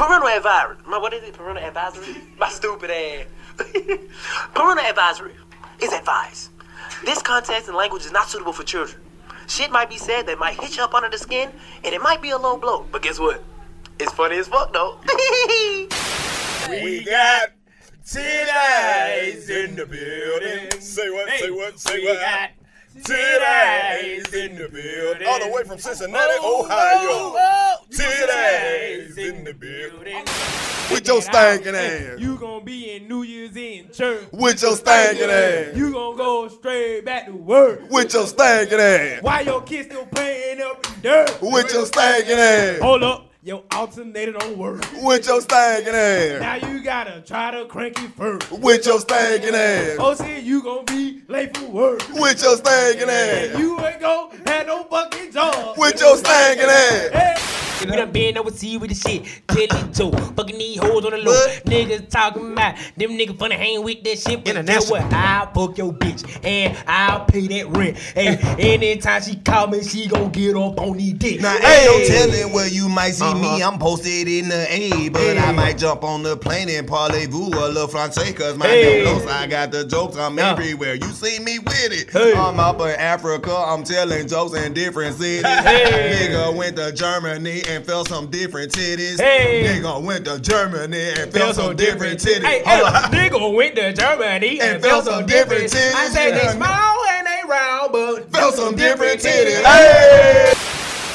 Parental advisory. My, what is it? Parental advisory? My stupid ass. Parental advisory is advice. This context and language is not suitable for children. Shit might be said that might hit you up under the skin, and it might be a low blow. But guess what? It's funny as fuck though. We got titties in the building. Say what? say what? Say what? Titties in the building. All the way from Cincinnati, oh, oh, Ohio. Oh, Titties in the building. With your stinking ass. You gonna be in New Year's in church. With your stinking ass. You gonna go straight back to work. With your stinking ass. Why your kids still playing up in dirt? With your stinking ass. Hold up. Your alternator don't work. With your stinking ass. Now you gotta try to crank it first. With your stinking ass. Oh, see, you gonna be late for work. With your stinking ass. You ain't gonna have no fucking job. With your stinking ass. We done been overseas with the shit. Tell it to fucking these hoes on the low. Niggas talking about them niggas funny hang with that shit. But guess what? I'll fuck your bitch and I'll pay that rent. Hey, anytime she call me, she gon' get up on these dick. Now, hey. ain't no telling where you might see me. Uh-huh. I'm posted in the A, but I might jump on the plane and parlez-vous a little francais, cause my Hey. name I got the jokes. I'm everywhere. You see me with it. Hey. I'm up in Africa. I'm telling jokes in different cities. Hey. Nigga went to Germany and felt some different titties. Hey. Nigga went to Germany and felt some different titties. Hey, hey, nigga went to Germany and, felt some different titties. I said they small and they round, but Felt some different titties. Hey.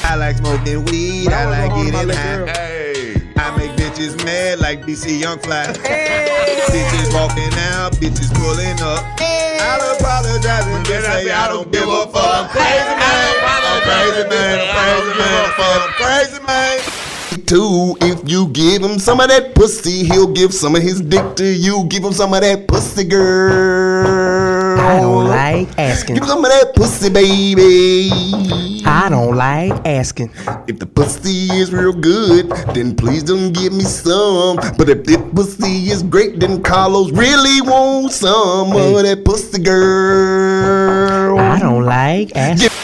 I like smoking weed. I like on my getting high. Hey. I make bitches mad like DC Young Fly. bitches walking out, bitches pulling up. I'll apologize and just say I don't give a fuck. I'm crazy man. I'm crazy man. I'm crazy man. I'm crazy man. Too, if you give him some of that pussy, he'll give some of his dick to you. Give him some of that pussy, girl. I don't like asking. Give him some of that pussy, baby. I don't like asking. If the pussy is real good, then please don't give me some. But if the pussy is great, then Karlous really wants some of that pussy girl. I don't like asking.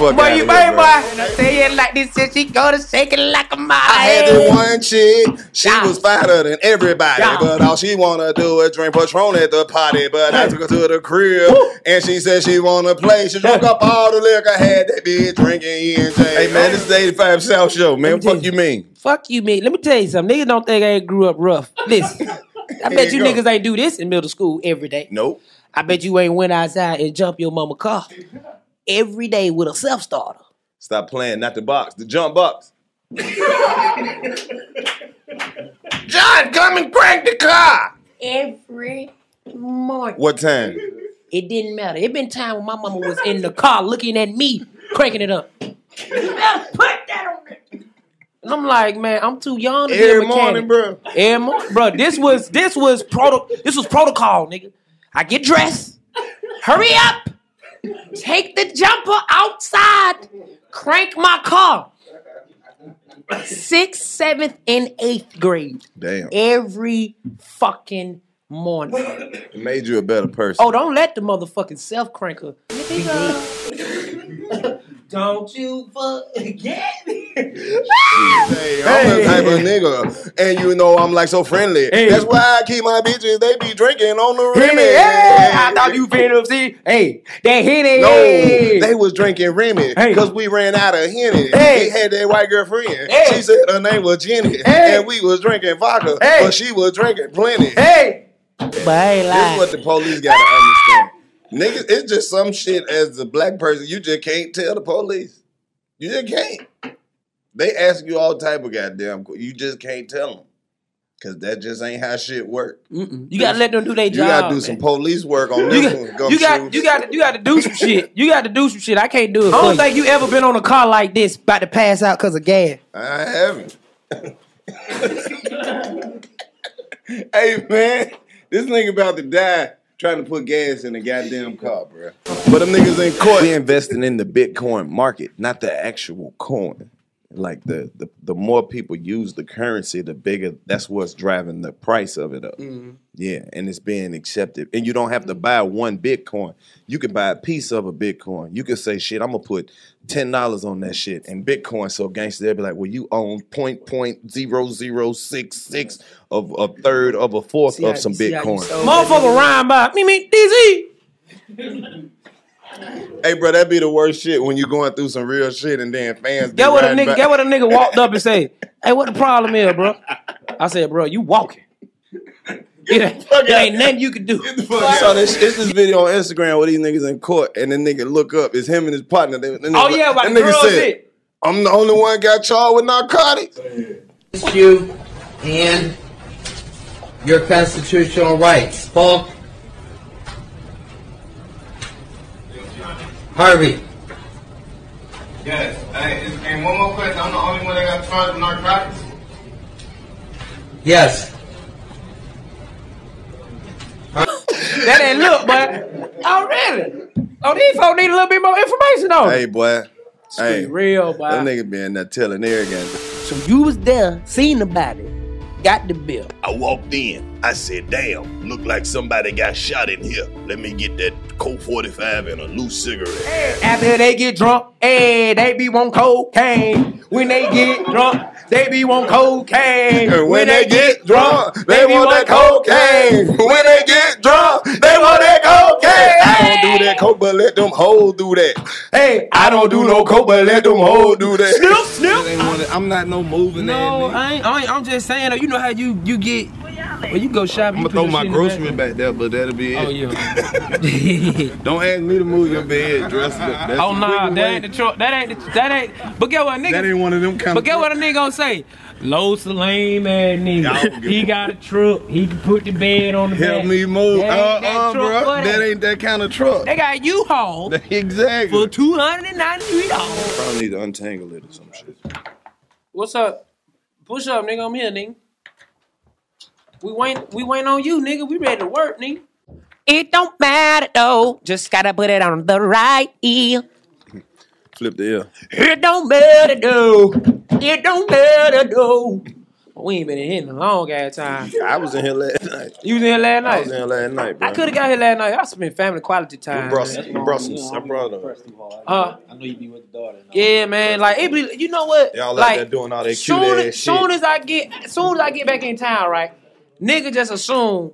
Fuck Boy, out you of boy, here, bro. Say it like this, and she go to shake it like a mile. I had this one chick, she Yeah. was fatter than everybody, Yeah. but all she wanna do is drink Patron at the party. But I took her to the crib, and she said she wanna play. She drank up all the liquor, I had that bitch drinking E and J. Hey man, this is the 85 South Show, man. What fuck you mean? Fuck you, mean? Let me tell you something. Niggas don't think I ain't grew up rough. Listen, I bet you you niggas ain't do this in middle school every day. Nope. I bet you ain't went outside and jump your mama car every day with a self starter. Stop playing, not the box, the jump box. John, come and crank the car. Every morning. What time? It didn't matter. It been time when my mama was in the car looking at me, cranking it up. You better put that on there. And I'm like, man, I'm too young to be a Every mechanic. morning, bro. Every morning, bro. This was this was proto this was protocol, nigga. I get dressed, hurry up, take the jumper outside, crank my car. Sixth, seventh, and eighth grade. Damn. Every fucking morning. It made you a better person. Oh, don't let the motherfucking self cranker. don't you forget me. Hey, I'm the type of nigga, and you know I'm like so friendly. That's why I keep my bitches. They be drinking on the Remy. Hey, I thought you finna see. Hey, that Henny. No, they was drinking Remy Hey. because we ran out of Henny. Hey. He had that white girlfriend. Hey. She said her name was Jenny, Hey. and we was drinking vodka, Hey. but she was drinking plenty. Hey. But I ain't This is what the police gotta understand. Niggas, it's just some shit as a black person, you just can't tell the police. You just can't. They ask you all type of goddamn, you just can't tell them. Cause that just ain't how shit work. Mm-mm. You gotta let them do their job. You gotta do man. some police work on You this got, one. You got, you got, you got to do some shit. You got to do some shit. I can't do it. I I don't don't think you ever been on a car like this, about to pass out because of gas. I haven't. hey man, this nigga about to die trying to put gas in the goddamn car, bro. But them niggas in court. We investing in the Bitcoin market, not the actual coin. Like the, the the more people use the currency, the bigger that's what's driving the price of it up. Mm-hmm. Yeah, and it's being accepted. And you don't have to buy one Bitcoin. You can buy a piece of a Bitcoin. You can say, shit, I'm gonna put ten dollars on that shit. And Bitcoin, so gangster, they'll be like, well, you own point point zero zero six six of a third of a fourth See how- of some see how you Bitcoin. Motherfucker rhyme by me, me, DC. Hey, bro, that'd be the worst shit when you going through some real shit and then fans. Get what a nigga, back- get what a nigga walked up and say, "Hey, what the problem is, bro?" I said, "Bro, you walking. It ain't, it ain't nothing you can do." So this, it's this video on Instagram where these niggas in court and the nigga look up. It's him and his partner. They, the oh, nigga- Oh yeah, about that the nigga girl said, shit. I'm the only one got charged with narcotics. It's you and your constitutional rights. Paul Harvey. Yes. and one more question. I'm the only one that got charged with narcotics. Yes. That ain't look, but oh really? Oh, these folks need a little bit more information on. Hey, boy. Hey, real, boy. that nigga be in there telling everything. So you was there, seen the body, got the bill. I walked in. I said, damn, look like somebody got shot in here. Let me get that Colt 45 and a loose cigarette. After they get drunk, hey, they be want cocaine. When they get drunk, they be want cocaine. And when they get drunk, they be want that cocaine. When they get drunk, they want that cocaine. I don't do that coke, but let them hoes do that. Hey, I don't do no coke, but let them hoes do that. Snip, snip. I'm not no moving No, I ain't, I ain't. I'm just saying. You know how you you get when you go shopping. I'm gonna throw my your shit grocery back there, but that'll be it. Oh yeah. Don't ask me to move your bed, dress it up. That's oh the nah, that way. ain't the truck. That ain't the, that ain't. But get what, nigga? That ain't one of them kind But of. get what a nigga gonna say? Low lame ass nigga. he got a truck. He can put the bed on the Help back. me move. That Uh, ain't that uh, bro. for That ain't that kind of truck. They got U-Haul exactly. for two hundred and ninety three dollars. Probably need to untangle it or some shit. What's up? Push up, nigga. I'm here, nigga. We wait. We waiting on you, nigga. We ready to work, nigga. It don't matter though. Just gotta put it on the right ear. Flip the ear. It don't matter though. It don't matter though. We ain't been in here in a long ass time. I was in here last night. You was in here last night. I was in here last night, bro. I could have got here last night. I spent family quality time. Brussels. man. Brussels. I brought her. Uh, I know you be with the daughter. Yeah, man. Like it be. You know what? Y'all out like there doing all that cute soon, ass as, shit. soon as I get, soon as I get back in town, right? Nigga just assume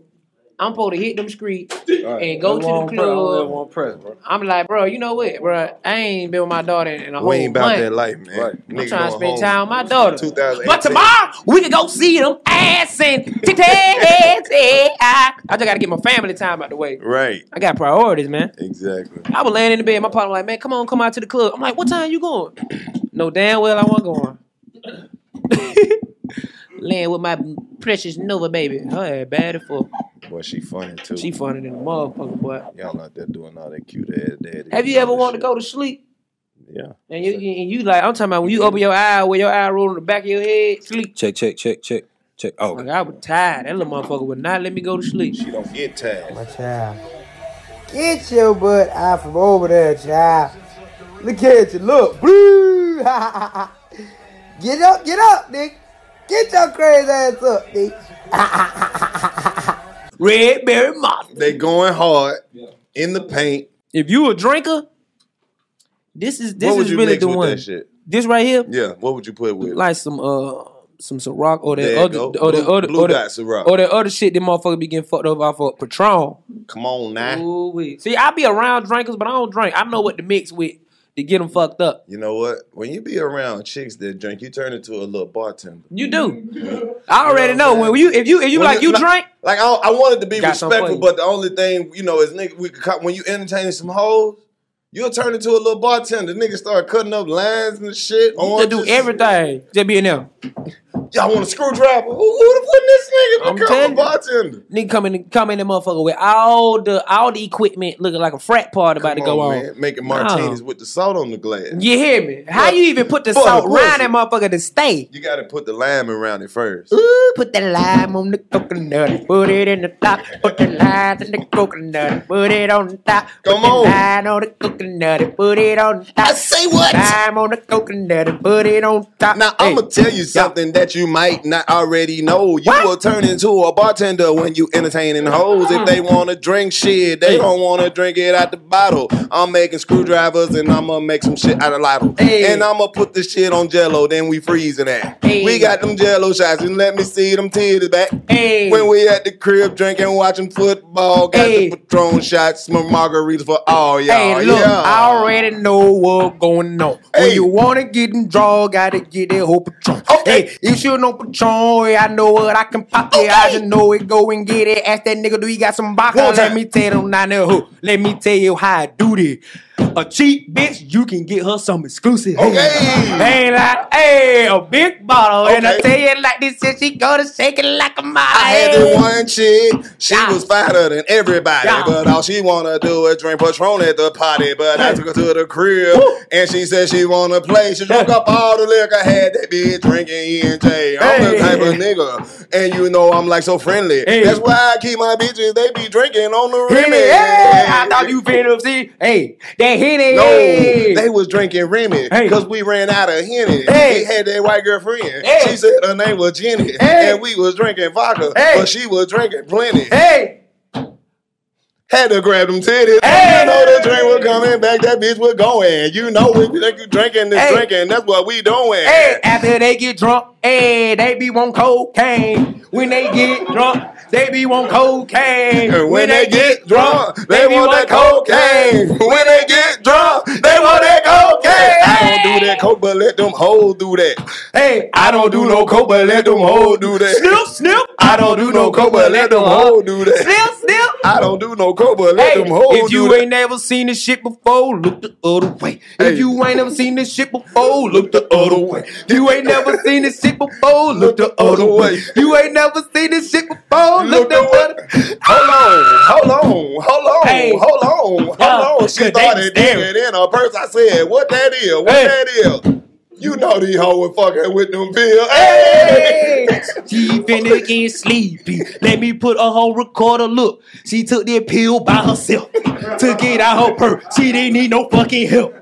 I'm supposed to hit them streets and go to the club. I'm like, bro, you know what, bro? I ain't been with my daughter in a whole month. We ain't about month. that life, man. I'm Nigga trying to spend time with my daughter. But tomorrow we can go see them ass and titties. I I just gotta get my family time out the way. Right. I got priorities, man. Exactly. I was laying in the bed. My partner was like, man, come on, come out to the club. I'm like, what time you going? no, damn well I wasn't going. laying with my precious Nova baby. Her ass bad as fuck. Boy, she funny too. She funny than a motherfucker, boy. Y'all out there doing all that cute ass daddy. Have you ever wanted to go to sleep? Yeah. And you, and you like, I'm talking about when you open your eye, where your eye roll on the back of your head, sleep. Check, check, check, check, check. Oh, Like, I was tired. That little motherfucker would not let me go to sleep. She don't get tired. My child. Get your butt out from over there, child. Look at you, look. Blue. get up, get up, nigga. Get your crazy ass up, nigga. Red berry monster. They going hard in the paint. If you a drinker, this is this is really the one. This right here, Yeah. What would you put with? like some uh some Ciroc or that other go. or the other Blue or, the, Ciroc. or that other shit that motherfucker be getting fucked up off of Patron. Come on now. Ooh wee. See, I be around drinkers, but I don't drink. I know what to mix with to get them fucked up. You know what? When you be around chicks that drink, you turn into a little bartender. You do. I already know when you if you if you When like you like- drink. Like I, I wanted to be Got respectful, but the only thing you know is nigga, we could when you entertaining some hoes. You'll turn into a little bartender. Niggas start cutting up lines and shit. You can do everything. Just be in there. Y'all want a screwdriver? Who would have put this nigga I'm become telling a you. bartender? Nigga come in come in the motherfucker with all the all the equipment looking like a frat party about to go on, on. man. Making Nah. martinis with the salt on the glass. You hear me? How you even put the Fuck, salt of course. around that motherfucker to stay? You got to put the lime around it first. Ooh, put the lime on the coconut, put it in the top, put the lime in the coconut, put it on the top, Come put on. the line on the coconut, and put it on the top. I say what? Lime on the coconut and put it on top. Now Hey. I'm gonna tell you something that you might not already know. You will turn into a bartender when you entertaining hoes. If they hmm. wanna drink shit, they don't wanna drink it out the bottle. I'm making screwdrivers and I'm gonna make some shit out of lotto. Hey. And I'm gonna put the shit on jello, then we freezing that. Hey. We got them jello shots and let me see them titties back. Hey. When we at the crib drinking, watching football, got the Patron shots, some margaritas for all y'all. Look, yeah. I already know what's going on. When you wanna get them draw, gotta get that whole Patron. Okay. Hey, you should Patron. I know what I can pop it. I just know it. Go and get it. Ask that nigga, do he got some vodka? Let me tell them now, who. Let me tell you how I do this. A cheap bitch, you can get her some exclusive. Okay. Ain't like, hey, a big bottle. And I tell you like this, shit, she go to shake it like a mile. I had this one chick, she Yeah. was finer than everybody, Yeah. but all she wanna do is drink Patron at the party. But I took her to the crib, and she said she wanna play. She drank up all the liquor, had that bitch drinking E and J. I'm the type of nigga, and you know I'm like so friendly. Hey. That's why I keep my bitches. They be drinking on the rim. Remy. hey, I thought you finna see. Hey, that Henny. No, they was drinking Remy Hey. because we ran out of Henny. Hey. He had that white girlfriend. Hey. She said her name was Jenny, Hey. and we was drinking vodka, Hey. but she was drinking plenty. Hey, Had to grab them titties. Hey. You know the drink was coming back, that bitch was going. You know if you drinking this Hey. drinking, that's what we doing. hey, after they get drunk, hey, they be want cocaine. When they get drunk, they be want cocaine. When they get drunk, they want that cocaine. When they get drunk, they want that cocaine. I don't do that coke, but let them hoes do that. Hey, I don't do no coke, but let them hoes do that. snip, snip. I don't do no coke, but let them hoes do that. Snip, snip. I don't do no coke, but let Hey, them hoes if you ain't never seen this shit before, look the other way. Hey. If you ain't never seen this shit before, look the other way. You ain't never seen this shit before, look the other way. You ain't never seen this shit before, look Look the the other Hold on, hold on, hold on, Hey. hold on, hold Yeah, on. She good, they started staring. digging in her purse. I said, "What that is? What Hey. that is?" You know these hoes fucking with them pills. Hey, Hey! she finna get sleepy. Let me put a whole recorder. Look, she took that pill by herself. Took it out her purse. She didn't need no fucking help.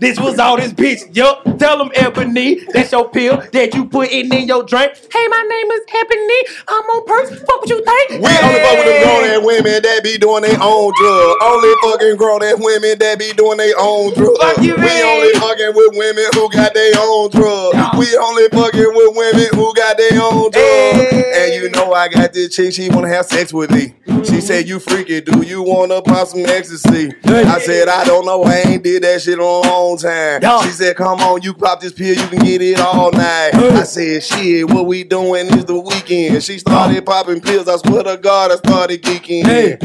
This was all this bitch. Yup. Tell them Ebony, that's your pill that you put in in your drink. Hey, my name is Ebony. I'm on purse. Fuck what you think? We only fuck with them grown ass women that be doing their own drug. Only fucking grown ass women that be doing their own drug. Fuck you, we man. only fucking with women who got their own drug. We only fucking with women who got their own drug. Hey. And you know I got this chick, she wanna have sex with me. She said, You freaky, do you wanna pop some ecstasy? I said, I don't know, I ain't did that shit in a long time. She said, Come on, you pop this pill, you can get it all night. I said, Shit, what we doing is the weekend. She started popping pills, I swear to God, I started geeking. Hey.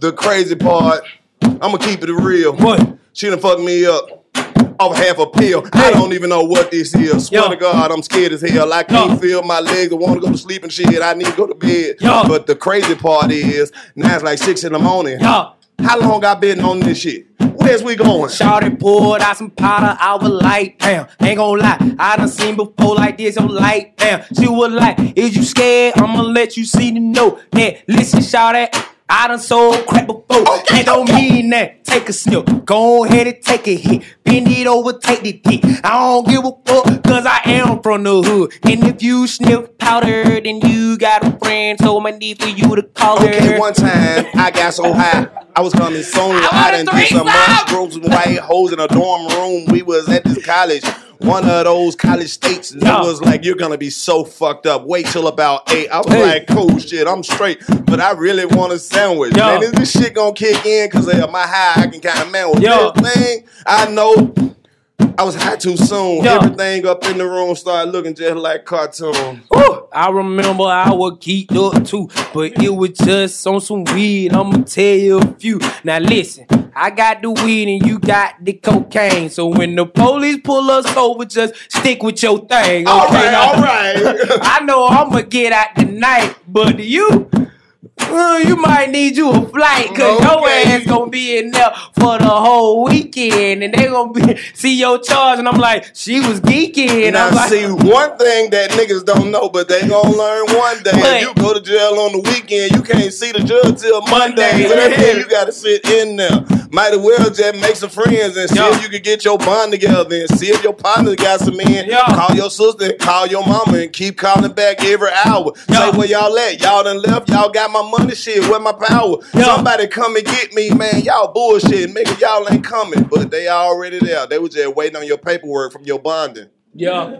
The crazy part, I'ma keep it real. What? She done fucked me up. Off half a pill. I don't even know what this is. Swear Yo. to God, I'm scared as hell. I can't Yo. feel my legs. I want to go to sleep and shit. I need to go to bed. Yo. But the crazy part is, now it's like six in the morning. Yo. How long I been on this shit? Where's we going? Shawty pulled out some powder, I was like, damn, ain't gon' lie, I done seen before like this, I'm like, damn. She was like, is you scared? I'ma let you see the note. Yeah, listen, Shawty, I done sold crap before. that don't mean that. Take a sniff, go ahead and take a hit. Bend it over, take the dick. I don't give a fuck, cause I am from the hood. And if you sniff powder, then you got a friend, so I need for you to call her. Okay, one time I got so high. I was coming soon. I, a done did some mushrooms with white hoes in a dorm room. We was at this college. One of those college states and it was like, you're gonna be so fucked up. Wait till about eight. I was Hey. like, cool shit, I'm straight. But I really want a sandwich. Yeah. Man, is this shit gonna kick in? Cause of my high, I can kind of man with this thing. I know I was high too soon. Yeah. Everything up in the room started looking just like cartoon. Whew, I remember I was geeked up too, but it was just on some weed. I'ma tell you a few. Now listen, I got the weed and you got the cocaine. So when the police pull us over, just stick with your thing. Okay, All right, all right. I know I'ma get out tonight, but you, Uh, you might need you a flight because Okay. your ass gonna be in there for the whole weekend and they gonna be see your charge and I'm like, she was geeking. Now I'm like, see one thing that niggas don't know, but they gonna learn one day. What? If you go to jail on the weekend, you can't see the judge till Monday. Monday, So that yeah. means you gotta sit in there. Might as well just make some friends and see Yo. if you can get your bond together and see if your partner got some in. Yo. Call your sister and call your mama and keep calling back every hour. Yo. Say where y'all at. Y'all done left. Y'all got my money. Shit, where my power? Yo. Somebody come and get me, man. Y'all bullshit. Nigga, y'all ain't coming. But they already there. They was just waiting on your paperwork from your bonding. yeah.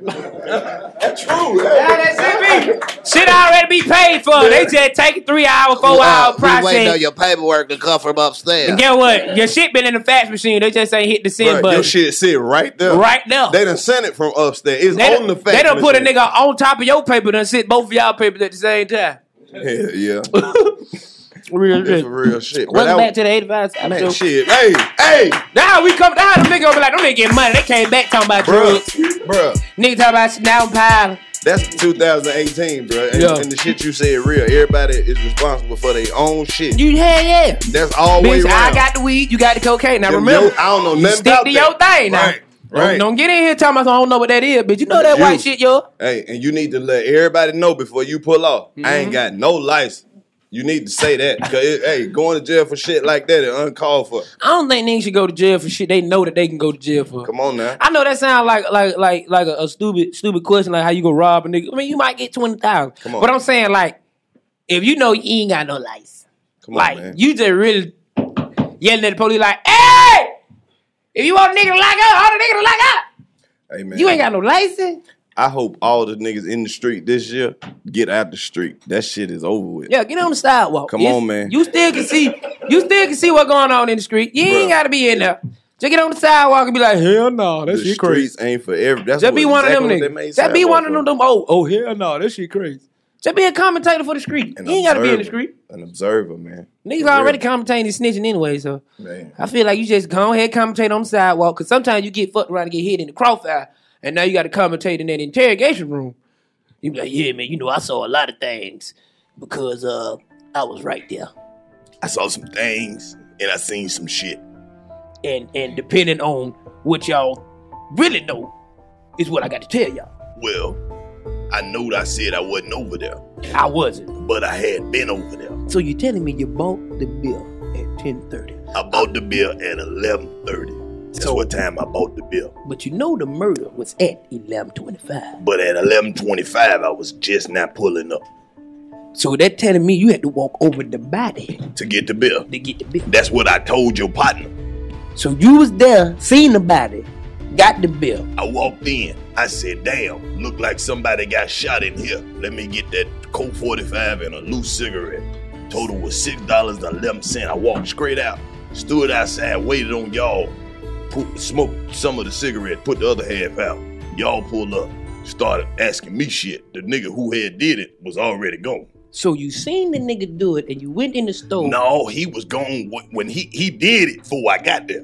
That's true. Yeah, that's it, me. Shit already be paid for. They just take a three hour, four hour process. your paperwork to come from upstairs. And get what? Your shit been in the fax machine. They just ain't hit the send Bruh, button. your shit sit right there. Right there. They done sent it from upstairs. It's They, on the fax they done put a nigga on top of your paper, done sit both of y'all papers at the same time. Hell yeah. Real It's shit. real shit. But Welcome that- back to the 85 man, episode. shit. Hey, hey, Now we come down, the nigga over like, them nigga getting money. They came back talking about drugs. bruh, bruh. Nigga talking about sit down pile. That's 2018, bruh. And, Yeah. and the shit you said real. Everybody is responsible for their own shit. You hell yeah. That's always way Bitch. I got the weed, you got the cocaine. Now Them remember, yo- I don't know you nothing stick about to that. your thing now. Right, Don't- right. Don't, get in here talking about I don't know what that is, but You know that You. white shit, yo. Hey, and you need to let everybody know before you pull off. I Mm-hmm. ain't got no license. You need to say that. Cause it, hey, going to jail for shit like that is uncalled for. I don't think niggas should go to jail for shit they know that they can go to jail for. Come on now. I know that sounds like like like like a, a stupid stupid question, like how you go rob a nigga. I mean, you might get twenty thousand, Come on. but I'm saying like if you know you ain't got no license, Come on, like man. you just really yelling at the police like, "Hey, if you want a nigga to lock up, all the nigga to lock up. Hey man. You ain't got no license." I hope all the niggas in the street this year get out the street. That shit is over with. Yeah, get on the sidewalk. Come It's- on, man. You still can see, you still can see what's going on in the street. You ain't got to be in there. Just get on the sidewalk and be like, hell no, that the shit crazy. ain't for every. That's Just be one of them exactly niggas. Just be one of them. them oh, oh hell no, that shit crazy. Just be a commentator for the street. An you ain't got to be in the street. An observer, man. Niggas For already real. commentating and snitching anyway, so Man. I feel like you just go ahead commentate on the sidewalk because sometimes you get fucked around and get hit in the crossfire, and now you got to commentate in that interrogation room. You be like, yeah, man, you know I saw a lot of things because uh I was right there. I saw some things and I seen some shit. and and depending on what y'all really know is what I got to tell y'all. Well, I know I said I wasn't over there, I wasn't. but I had been over there. So you're telling me you bought the bill at ten thirty, I bought the bill at eleven thirty. That's So- what time I bought the bill. but you know the murder was at eleven twenty five. But at eleven twenty-five, I was just not pulling up So that telling me you had to walk over the body to get the bill. to get the bill. That's what I told your partner. So you was there, seen the body, got the bill. I walked in. I said, damn, look like somebody got shot in here. Let me get that Colt 45 and a loose cigarette. Total was $6.11. I walked straight out, stood outside, waited on y'all, put, smoked some of the cigarette, put the other half out. Y'all pulled up, started asking me shit. The nigga who had did it was already gone. So you seen the nigga do it, and you went in the store. No, he was gone when he he did it before I got there.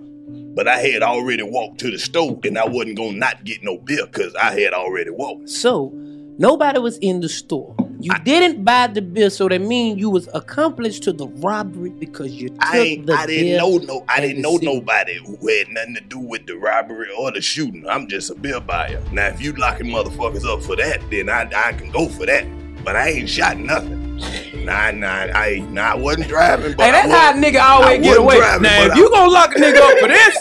But I had already walked to the store and I wasn't gonna not get no bill because I had already walked. So nobody was in the store. You didn't buy the bill, so that means you was accomplished to the robbery because you took I ain't, the I didn't know no I didn't know nobody who had nothing to do with the robbery or the shooting. I'm just a bill buyer. Now if you locking motherfuckers up for that, then I I can go for that. But I ain't shot nothing. Nah, nah, I nah, I wasn't driving. But Hey, that's I how a wasn't- nigga I always get away. driving, now, if I- you gonna lock a nigga up for this,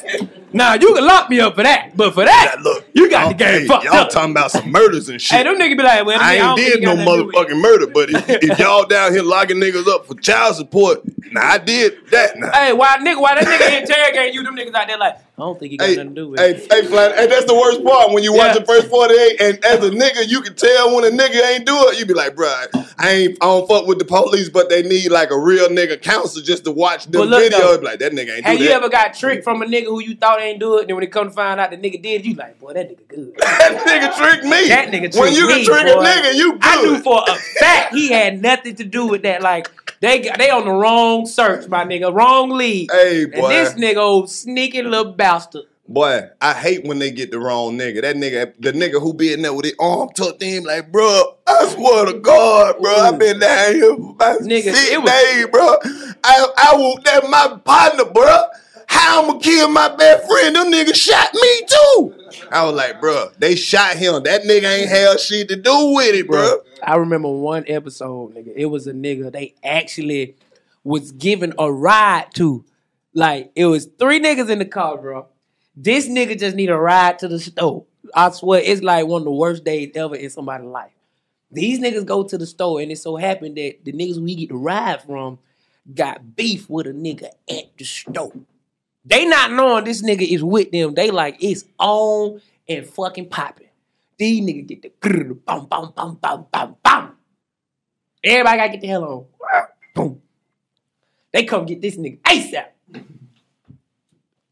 now you can lock me up for that. But for that, Now, look, you got the game hey, fucked Y'all up. talking about some murders and shit. Hey, them nigga be like, well, I nigga, don't ain't did no got nothing to do with it. motherfucking murder, but if, if y'all down here locking niggas up for child support, now I did that. Now. Hey, why nigga? Why that nigga interrogating you? Them niggas out there like, I don't think he got Hey, nothing to do with hey, it. hey, Flat, and that's the worst part when you watch Yeah. the first 48, and as a nigga, you can tell when a nigga ain't do it. You be like, bruh, I ain't, I don't fuck with the police, but they need like a real nigga counselor just to watch the video. though, Be like, that nigga ain't Have you that. ever got tricked from a nigga who you thought ain't do it, and then when it come to find out the nigga did, you like, boy, that nigga good. that nigga tricked me. That nigga tricked me. When you me, can trick boy. a nigga, you good. I knew for a fact he had nothing to do with that. Like they got, they on the wrong search, my nigga, wrong lead. Hey, And boy. this nigga, old sneaky little bastard. Boy, I hate when they get the wrong nigga. That nigga, the nigga who be in there with his arm tucked in, like, bro, I swear to God, bro, i been down here for about Nigga, six was- days, bro. I, I want that my partner, bro. How I'm gonna kill my best friend? Them niggas shot me too. I was like, bro, they shot him. That nigga ain't had shit to do with it, bro. I remember one episode, nigga. It was a nigga they actually was given a ride to. Like it was three niggas in the car, bro. This nigga just need a ride to the store. I swear, it's like one of the worst days ever in somebody's life. These niggas go to the store, and it so happened that the niggas we get the ride from got beef with a nigga at the store. They not knowing this nigga is with them. They like it's on and fucking popping. These niggas get the bum bum bum bum bum bum. Everybody gotta get the hell on. Boom. They come get this nigga ASAP.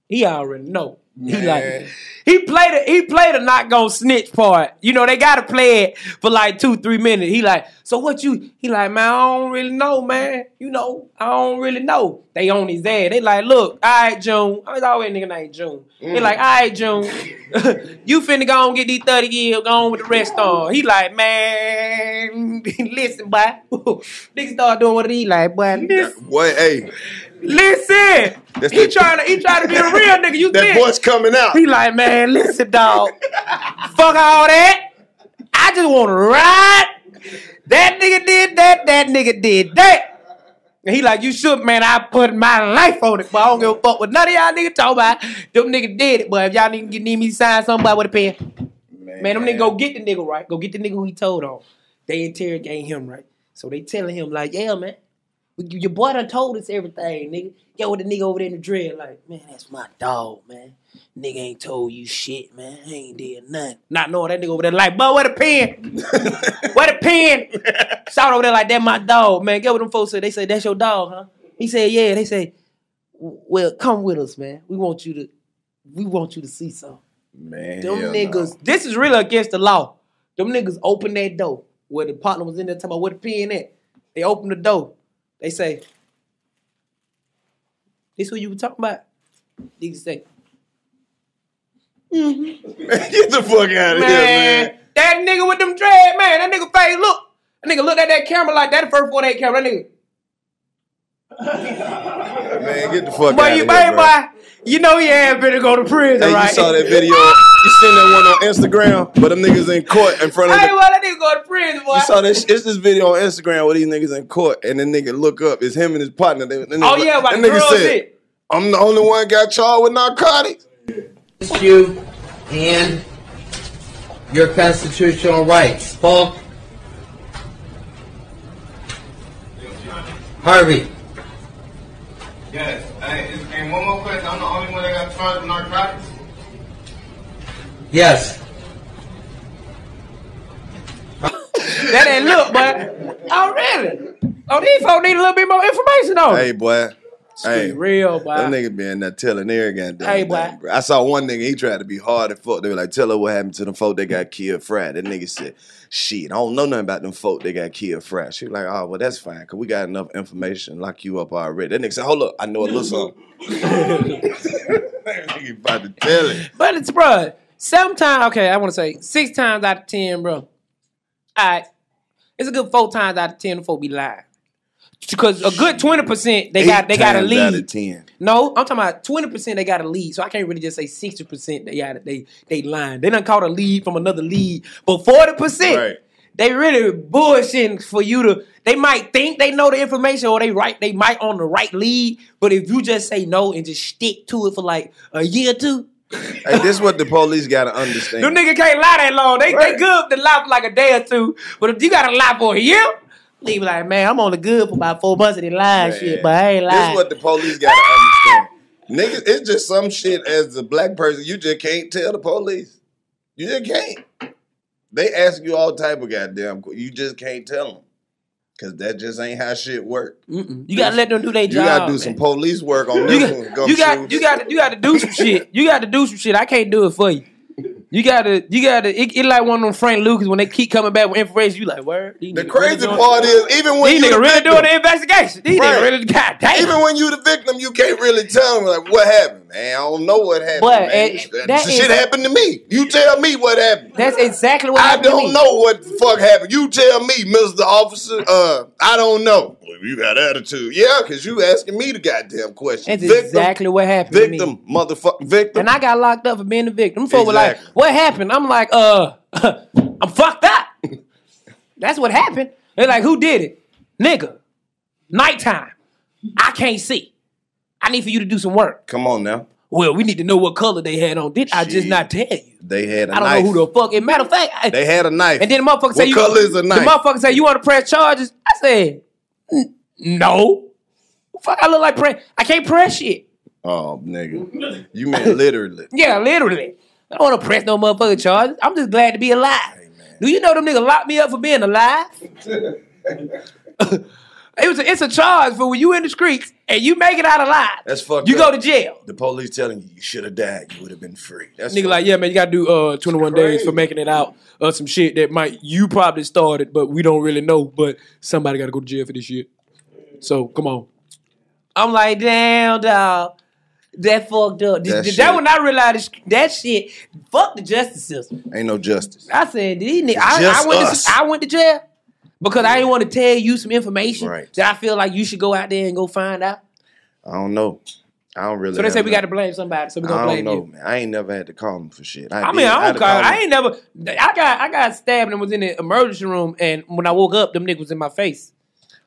He already know. He like he played it. He played a not gonna snitch part. You know they gotta play it for like two three minutes. He like so what you? He like man I don't really know man. You know I don't really know. They on his ass. They like look all right June. I was always nigga named June. He mm. like all right June. you finna go and get these thirty years. Go on with the rest on. He like man listen boy. Niggas start doing what he like boy. Listen. Boy, hey, Listen, That's he the- trying to he trying to be a real nigga. You that think? voice coming out. He like, man, listen, dog. Fuck all that. I just want to ride. That nigga did that. That nigga did that. And he like, you should, man. I put my life on it, but I don't give a fuck what none of y'all niggas talk about. Them niggas did it, but if y'all niggas need me to sign somebody with a pen, man, them niggas go get the nigga right. Go get the nigga who he told on. They interrogate him right. So they telling him like, yeah, man. Your boy done told us everything, nigga. Yo, with the nigga over there in the dread, like, man, that's my dog, man. Nigga ain't told you shit, man. I ain't did nothing. Not knowing that nigga over there, like, but where the pen? where the pen? Shout over there like, that my dog, man. Get what them folks say. They say, that's your dog, huh? He said, yeah. They say, well, come with us, man. We want you to, we want you to see something. Man, Them niggas, this is really against the law. Them niggas open that door where the partner was in there talking about where the pen at. They open the door. They say, this who you were talking about? Niggas say, no. Mm-hmm. Get the fuck out of man, here, man. that nigga with them dread, man, that nigga face, look. That nigga looked at that camera like that, the first 48 camera, that nigga. Man, get the fuck Boy, out of here, boy, you know he ain't better go to prison, Hey, right? you saw that video? You seen that one on Instagram? But them niggas in court in front of Hey, the. boy, that nigga go to prison, boy. You saw this? It's this video on Instagram where these niggas in court, and the nigga look up. It's him and his partner. They, they- Oh, yeah, about the nigga girl said, shit. "I'm the only one got charged with narcotics." against you and your constitutional rights. Paul? Harvey? Yes. Hey, is- and one more question. I'm the only one that got charged with narcotics. Yes. That ain't look, but oh really? Oh, these folks need a little bit more information on. Hey, boy. Hey, real, boy. That nigga been in there telling every goddamn Hey, thing, boy. bro. I saw one nigga, he tried to be hard and fuck. They were like, tell her what happened to them folk that got killed Friday. That nigga said, shit, I don't know nothing about them folk that got killed fresh. She was like, oh, well, that's fine, because we got enough information to lock you up already. That nigga said, hold up, I know a little something. nigga about to tell it. But it's bro, sometimes okay, I want to say six times out of ten, bro. All right, it's a good four times out of ten. The folk be lying because a good twenty percent they got they got a times lead. out of 10. No, I'm talking about twenty percent they got a lead. So I can't really just say sixty percent they got they they lying. They done caught a lead from another lead, but forty percent Right. they really bullshitting for you to. They might think they know the information or they right they might on the right lead, but if you just say no and just stick to it for like a year or two, Hey, this is what the police got to understand. them niggas can't lie that long. They they good to lie for like a day or two, but if you gotta lie for a year, leave like man, I'm on the good for about four months of this lying shit, but I ain't lying. This is what the police got to understand. Niggas, it's just some shit as a black person, you just can't tell the police. You just can't. They ask you all type of goddamn, you just can't tell them. Cause that just ain't how shit work. You gotta let them do their job. You gotta do man. some police work on this You got, one. you got, you got, you got to do some shit. You got to do some shit. I can't do it for you. You gotta, you gotta. It, it like one of them Frank Lucas when they keep coming back with information. You like, word. The crazy really part is, even when these niggas really victim- doing the investigation. These Right. niggas really, god damn. Even when you the victim, you can't really tell them like what happened, man. I don't know what happened. But, man. eh, That that shit is- happened to me. You tell me what happened. That's exactly what I happened to don't me. know what the fuck happened. You tell me, Mr. Officer. Uh, I don't know. Well, you got attitude, yeah, because you asking me the goddamn question. That's exactly what happened to me. Victim, motherfucker, victim. And I got locked up for being the victim. Them folks were like, what happened? I'm like, uh, I'm fucked up. That's what happened. They're like, who did it? Nigga, nighttime. I can't see. I need for you to do some work. Come on now. Well, we need to know what color they had on. Did I just not tell you? They had a I don't knife. know who the fuck. As a matter of fact, I, They had a knife. and then the motherfucker say, What you, color is a knife? The motherfucker say, you want to press charges? I said, no. Fuck, I look like press. I can't press shit. Oh, nigga. You meant literally. Yeah, literally. I don't want to press no motherfucking charges. I'm just glad to be alive. Do you know them nigga locked me up for being alive? it was a, it's a charge for when you in the streets and you make it out alive. That's fucked You up. go to jail. The police telling you you should have died. You would have been free. That's Nigga like, yeah, man, you gotta do uh 21 days for making it out of some shit that might you probably started, but we don't really know. But somebody gotta go to jail for this shit. So come on. I'm like, damn, dog. That fucked up. That That, shit- when I realized that shit, fuck the justice system. ain't no justice. I said, these niggas, It's I, just I, went us. to, I went to jail because I didn't want to tell you some information Right. that I feel like you should go out there and go find out. I don't know. I don't really. So they say we got to blame somebody. So we I gonna blame i know, you. man. I ain't never had to call them for shit. I mean, did. I don't call. I ain't never. I got I got stabbed and was in the emergency room, and when I woke up, them niggas was in my face.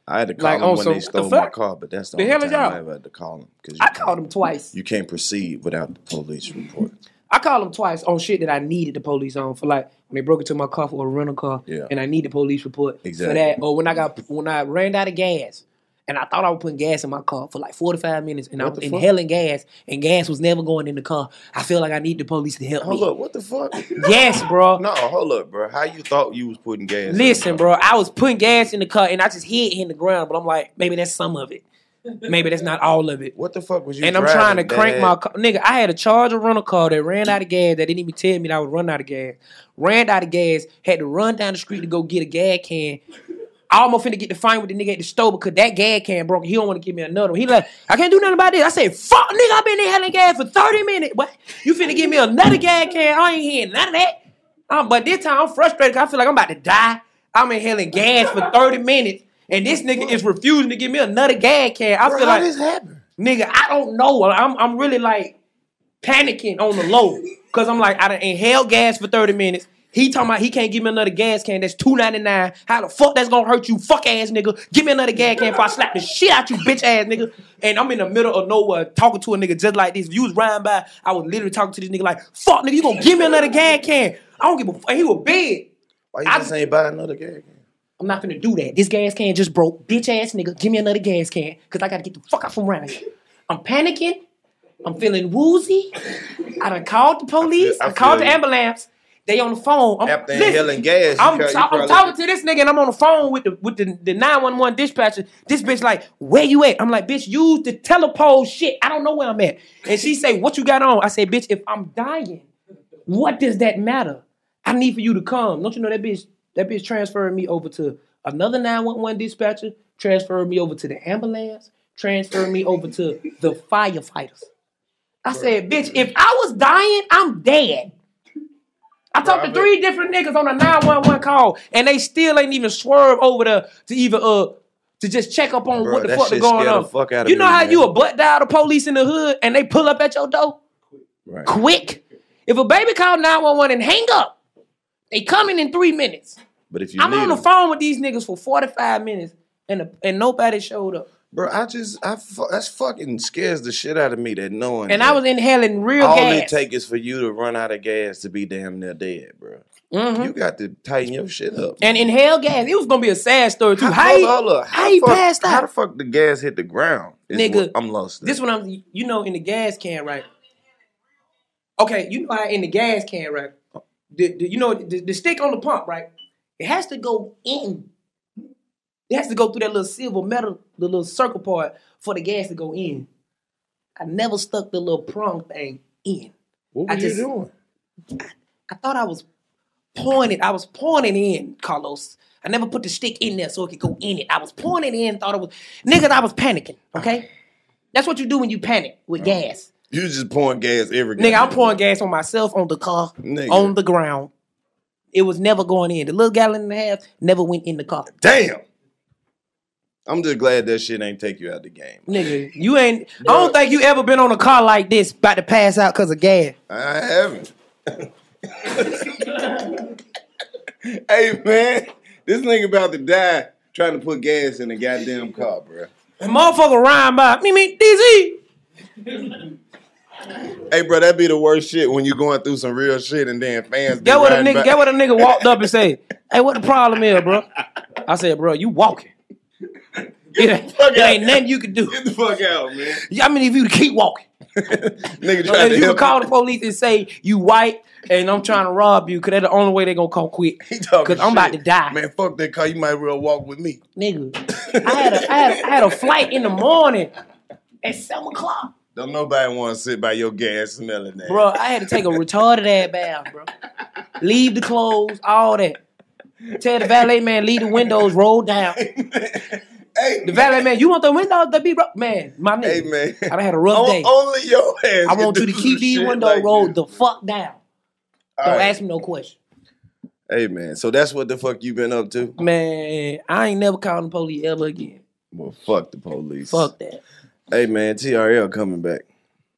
I had to call like, them on when some- they the stole my car, but that's the, The only hell is time y'all? I ever had to call them because I called them twice. you can't proceed without the police report. I called them twice on shit that I needed the police on for like when they broke into my car for a rental car, Yeah. and I need the police report Exactly. for that. Or when I got when I ran out of gas, and I thought I was putting gas in my car for like forty five minutes, and I What was the fuck? inhaling gas, and gas was never going in the car. I feel like I need the police to help Hold me. Hold up, what the fuck? Yes, bro. No, hold up, bro. How you thought you was putting gas? in the Listen, bro, I was putting gas in the car and I just hit it in the ground, but I'm like, maybe that's some of it. Maybe that's not all of it. What the fuck was you? And I'm trying to crank Dad? my car. Nigga, I had a Charger rental car that ran out of gas that didn't even tell me that I was running out of gas. Ran out of gas, had to run down the street to go get a gas can. I almost finna get the fight with the nigga at the store because that gas can broke. He don't want to give me another one. He like, I can't do nothing about this. I said, fuck, nigga, I've been in hell and gas for 30 minutes. What? You finna give me another gas can? I ain't hearing none of that. Um, but this time I'm frustrated I feel like I'm about to die. I'm inhaling gas for 30 minutes. And this nigga is refusing to give me another gas can. I Bro, feel like this happen? Nigga, I don't know. I'm I'm really like panicking on the low. Cause I'm like, I done inhaled gas for 30 minutes. He talking about he can't give me another gas can that's $2.99. How the fuck that's gonna hurt you, fuck ass nigga? Give me another gas can before I slap the shit out you, bitch ass nigga. And I'm in the middle of nowhere talking to a nigga just like this. If you was riding by, I was literally talking to this nigga like, fuck nigga, you gonna give me another gas can? I don't give a fuck. He was big. Why you I- just ain't buy another gas? can? I'm not gonna do that. This gas can just broke. Bitch ass nigga, give me another gas can. Cause I gotta get the fuck out from around here. I'm panicking. I'm feeling woozy. I done called the police. I, I feel called the ambulance. They on the phone. I'm, After listen, inhaling gas, I'm, ta- I'm talking to this nigga and I'm on the phone with the with the, the 911 dispatcher. This bitch like, where you at? I'm like, bitch, use the telepole shit. I don't know where I'm at. And she say, what you got on? I say, bitch, if I'm dying, what does that matter? I need for you to come. Don't you know that bitch? That bitch transferring me over to another 911 dispatcher, transferring me over to the ambulance, transferring me over to the firefighters. I said, bitch, if I was dying, I'm dead. I talked to three different niggas on a 911 call, and they still ain't even swerve over to to even uh to just check up on Bro, what the fuck is going on. fuck you know me, how man. you a butt dial the police in the hood and they pull up at your door? Right. Quick. If a baby called 911 and hang up, they coming in three minutes. But if you I'm on the them- phone with these niggas for 45 minutes and and nobody showed up. bro, I just I fu- that's fucking scares the shit out of me that knowing. And that I was inhaling real all gas. it take is for you to run out of gas to be damn near dead, bro. Mhm. You got to tighten your shit up. and inhale gas. It was gonna be a sad story too. How, How, he, hold up, how he the fuck, passed How out? the fuck the gas hit the ground? Nigga, I'm lost. This one I'm you know in the gas can, right? Okay, you know how in the gas can, right? The, the- you know the, the stick on the pump, right? It has to go in. It has to go through that little silver metal, the little circle part for the gas to go in. I never stuck the little prong thing in. What I were just- you doing? I thought I was pointing. I was pointing in, Karlous. I never put the stick in there so it could go in it. I was pointing in, thought it was niggas. I was panicking. Okay, ah. that's what you do when you panic with ah. gas. You just pouring gas every Nigga, I'm pouring gas on myself, on the car, Nigga. on the ground. It was never going in. The little gallon and a half never went in the car. Damn. I'm just glad that shit ain't take you out the game. Nigga, you ain't. I don't think you ever been on a car like this, about to pass out because of gas. I haven't. hey man, this nigga about to die trying to put gas in the goddamn car, bro. And motherfucker rhyme by me, me, DC. Hey, bro, that be the worst shit when you going through some real shit and then fans. Get what a nigga, by- get what a nigga walked up and say, "Hey, what the problem is, bro?" I said, "Bro, you walking. It ain't, it ain't nothing you can do. Get the fuck out, man. I mean, if you keep walking, Nigga So if to you call the police and say you white and I'm trying to rob you, cause that's the only way they're gonna call quick. Cause I'm about to die, Man, fuck that car. You might well walk with me. nigga. I had a, I had a, I had a flight in the morning at seven o'clock, Don't nobody want to sit by your gas smelling that. bro. I had to take a retarded ass bath, bro. Leave the clothes, all that. Tell the valet man leave the windows rolled down. Hey, the valet man, you want the windows to be bro? Man, my nigga. Hey, man. I done had a rough day. Only your ass. I want you to keep these windows like rolled the fuck down. All Don't right. ask me no question. Hey, man. So that's what the fuck you been up to? Man, I ain't never calling the police ever again. Well, fuck the police. Fuck that. Hey, man. TRL coming back.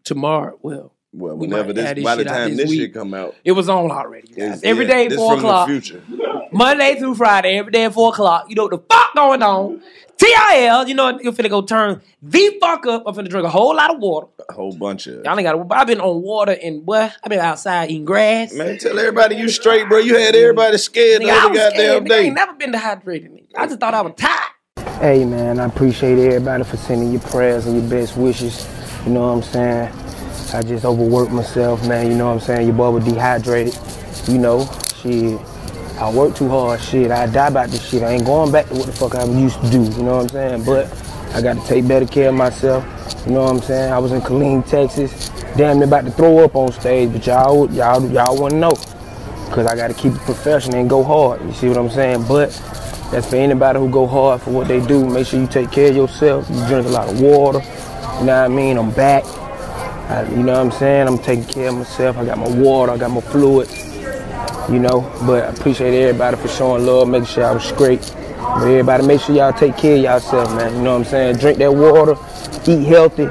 Tomorrow, well, Well, We whenever this, this by the time this this shit come out. it was on already. guys. Every yeah, day, this four o'clock. the future. Monday through Friday, every day at four o'clock. You know what the fuck going on. TRL, you know, you're finna go turn the fuck up. I'm finna drink a whole lot of water. A whole bunch of. Y'all ain't got. I've been on water and what? I've been outside eating grass. Man, tell everybody you straight, bro. You had everybody scared the Nigga, I other goddamn scared. Nigga, I ain't never been dehydrated. Nigga. I just thought I was tired. Hey man, I appreciate everybody for sending your prayers and your best wishes. You know what I'm saying? I just overworked myself, man. You know what I'm saying? Your boy was dehydrated. You know, shit. I work too hard, shit. I die about this shit. I ain't going back to what the fuck I used to do. You know what I'm saying? But I got to take better care of myself. You know what I'm saying? I was in Killeen, Texas. Damn near about to throw up on stage, but y'all, y'all, y'all to know. Cause I gotta keep it professional and go hard. You see what I'm saying? But that's for anybody who go hard for what they do. Make sure you take care of yourself. You drink a lot of water. You know what I mean? I'm back. I, you know what I'm saying? I'm taking care of myself. I got my water. I got my fluids. You know, but I appreciate everybody for showing love, making sure I was straight. But everybody, make sure y'all take care of yourself, man. You know what I'm saying? Drink that water, eat healthy,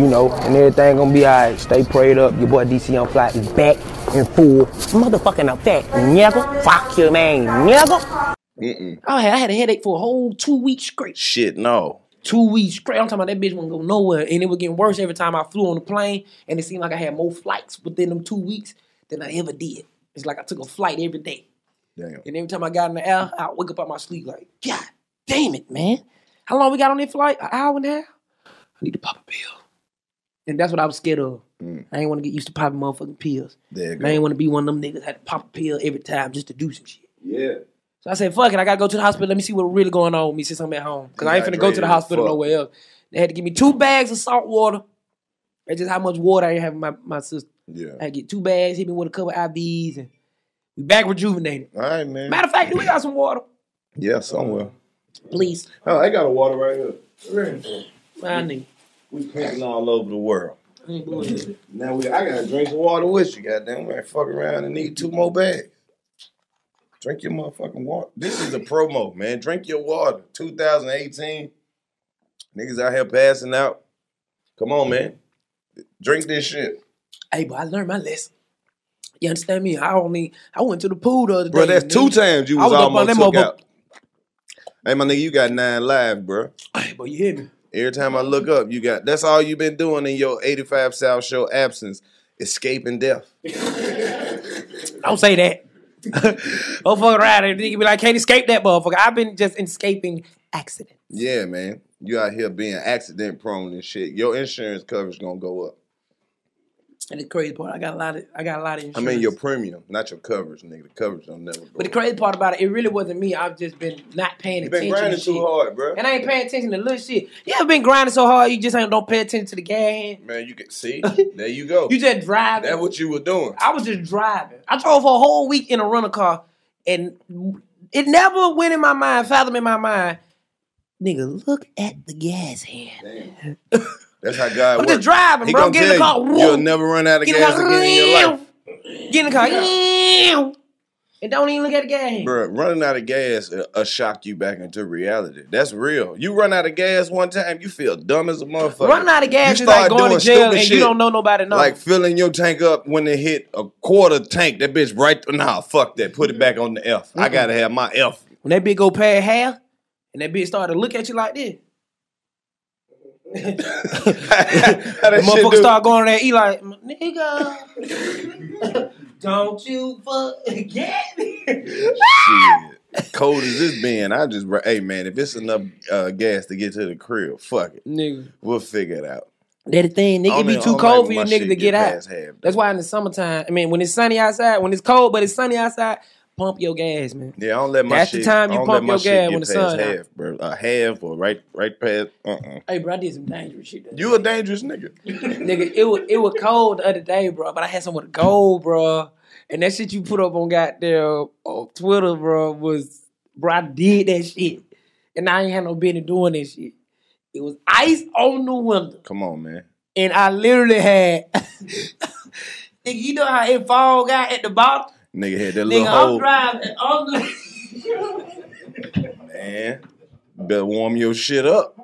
you know, and everything gonna be alright. Stay prayed up. Your boy DC Young Fly is back in full motherfucking effect, nigga. Fuck you, man, nigga. Mm-mm. I had, I had a headache for a whole two weeks straight. Shit, no. Two weeks straight. I'm talking about that bitch wouldn't go nowhere. And it was getting worse every time I flew on the plane. And it seemed like I had more flights within them two weeks than I ever did. It's like I took a flight every day. Damn. And every time I got in the air, I wake up out my sleep like, God damn it, man. How long we got on that flight? An hour and a half? I need to pop a pill. And that's what I was scared of. Mm. I ain't want to get used to popping motherfucking pills. There you go. I ain't want to be one of them niggas that had to pop a pill every time just to do some shit. Yeah. So I said, fuck it, I gotta go to the hospital. Let me see what's really going on with me since I'm at home. Because I ain't finna go to the hospital fuck. nowhere else. They had to give me two bags of salt water. That's just how much water I have in my, my system. Yeah. I had to get two bags, hit me with a couple IVs, and we back rejuvenated. All right, man. Matter of fact, do we got some water? Yeah, somewhere. Please. Oh, I got a water right here. I need. We pimping all over the world. I ain't. Now we, I gotta drink some water with you, goddamn. We ain't fuck around and need two more bags. Drink your motherfucking water. This is a promo, man. Drink your water. 2018. Niggas out here passing out. Come on, man. Drink this shit. Hey, but I learned my lesson. You understand me? I only I went to the pool the other Bro, day. Bro, that's two nigga. times you was, was almost took motherfucker. out. Hey, my nigga, you got nine lives, bro. Hey, boy, you hear me? Every time I look up, you got that's all you've been doing in your 85 South Show absence, escaping death. Don't say that. Don't fuck around and nigga be like, can't escape that motherfucker. I've been just escaping accident. Yeah, man. You out here being accident prone and shit. Your insurance coverage gonna go up. And the crazy part, I got a lot of, I got a lot of I mean your premium, not your coverage, nigga. The coverage don't never go. But the crazy part about it, it really wasn't me. I've just been not paying attention. You been attention. grinding to too shit. hard, bro. And I ain't paying attention to little shit. You ever been grinding so hard you just ain't don't pay attention to the gas hand? Man, you can see. there you go. You just driving. That's what you were doing. I was just driving. I drove for a whole week in a rental car, and it never went in my mind, fathom in my mind. Nigga, look at the gas hand. That's how God I'm works. just driving, He bro. Get in the car. you, You'll never run out of Get gas again in your life. Get in the car. And don't even look at the gas. Bro, running out of gas will uh, shock you back into reality. That's real. You run out of gas one time, you feel dumb as a motherfucker. Running out of gas You is like start going to jail and shit, you don't know nobody. No. Like filling your tank up when it hit a quarter tank. That bitch right. Nah, fuck that. Put it back on the F. I Mm-mm. gotta have my F. when that bitch go past half, and that bitch started to look at you like this. How the motherfucker start going there, he like, nigga, don't you forget me. Shit. Cold as this being, I just hey man, if it's enough uh, gas to get to the crib, fuck it. Nigga. We'll figure it out. That the thing, nigga, it Only- be too only cold for you nigga to get out. half. That's why in the summertime, I mean, when it's sunny outside, when it's cold but it's sunny outside, pump your gas, man. Yeah, I don't let my That's shit. the time you pump your gas when the past sun out. half, bro. A half or right, right past. Uh, uh Hey, bro, I did some dangerous shit. that You a dangerous nigga. nigga, it was it was cold the other day, bro. But I had somewhere to go, bro. And that shit you put up on goddamn on Twitter, bro, was bro. I did that shit, and I ain't had no business doing that shit. It was ice on the window, Come on, man. and I literally had. nigga, you know how it fall got at the bottom. Nigga had that Nigga, little I'm hole. driving on the. Man, better warm your shit up.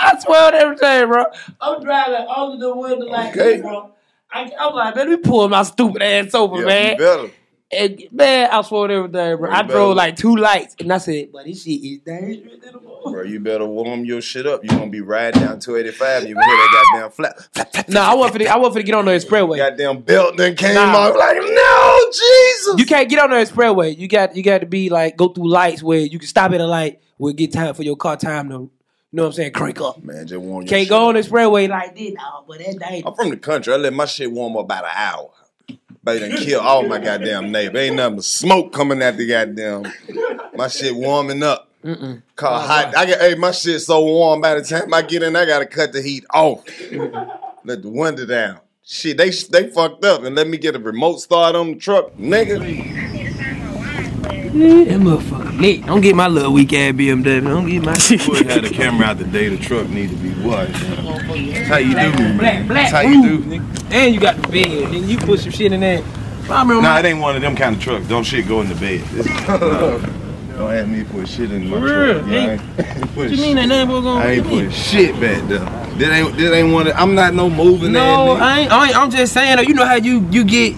I swear on everything, bro. I'm driving under the window like Okay. this, bro. I, I'm like, man, let me pull my stupid ass over, Yeah, man. better. And man, I swear on everything, bro. I better. drove like two lights, and I said, "But this shit is dangerous." Bro, you better warm your shit up. You gonna be riding down 285 and you gonna hear that goddamn flap. No, I want for the, I want for to get on the expressway. Goddamn belt then came Nah. off like, no, Oh, Jesus. You can't get on the expressway. You got you got to be like go through lights where you can stop at a light where it get time for your car time to, you know what I'm saying, crank up. Man, just warm Can't go on the expressway like this, dog. But that dangerous. I'm from the country. I let my shit warm up about an hour. But done kill all my goddamn neighbor. Ain't nothing but smoke coming out the goddamn. My shit warming up. Mm-mm. Call hot. I get hey, my shit so warm by the time I get in, I gotta cut the heat off. Let the window down. Shit, they they fucked up and let me get a remote start on the truck, nigga. That motherfucker lit. Don't get my little weak ass BMW. Don't get my shit. Would have the camera out the day the truck need to be washed. That's how you do, man. Black, black, That's how you do, nigga. And you got the bed. Nigga, you put some shit in there. I Nah, it ain't one of them kind of trucks. Don't shit go in the bed. Don't ask me to put shit in my For real? truck. Yeah, I ain't- What you mean ain't nothing but gonna I ain't put shit back there. That ain't that ain't one. Of, I'm not no moving. No. I ain't, I ain't. I'm just saying. You know how you you get.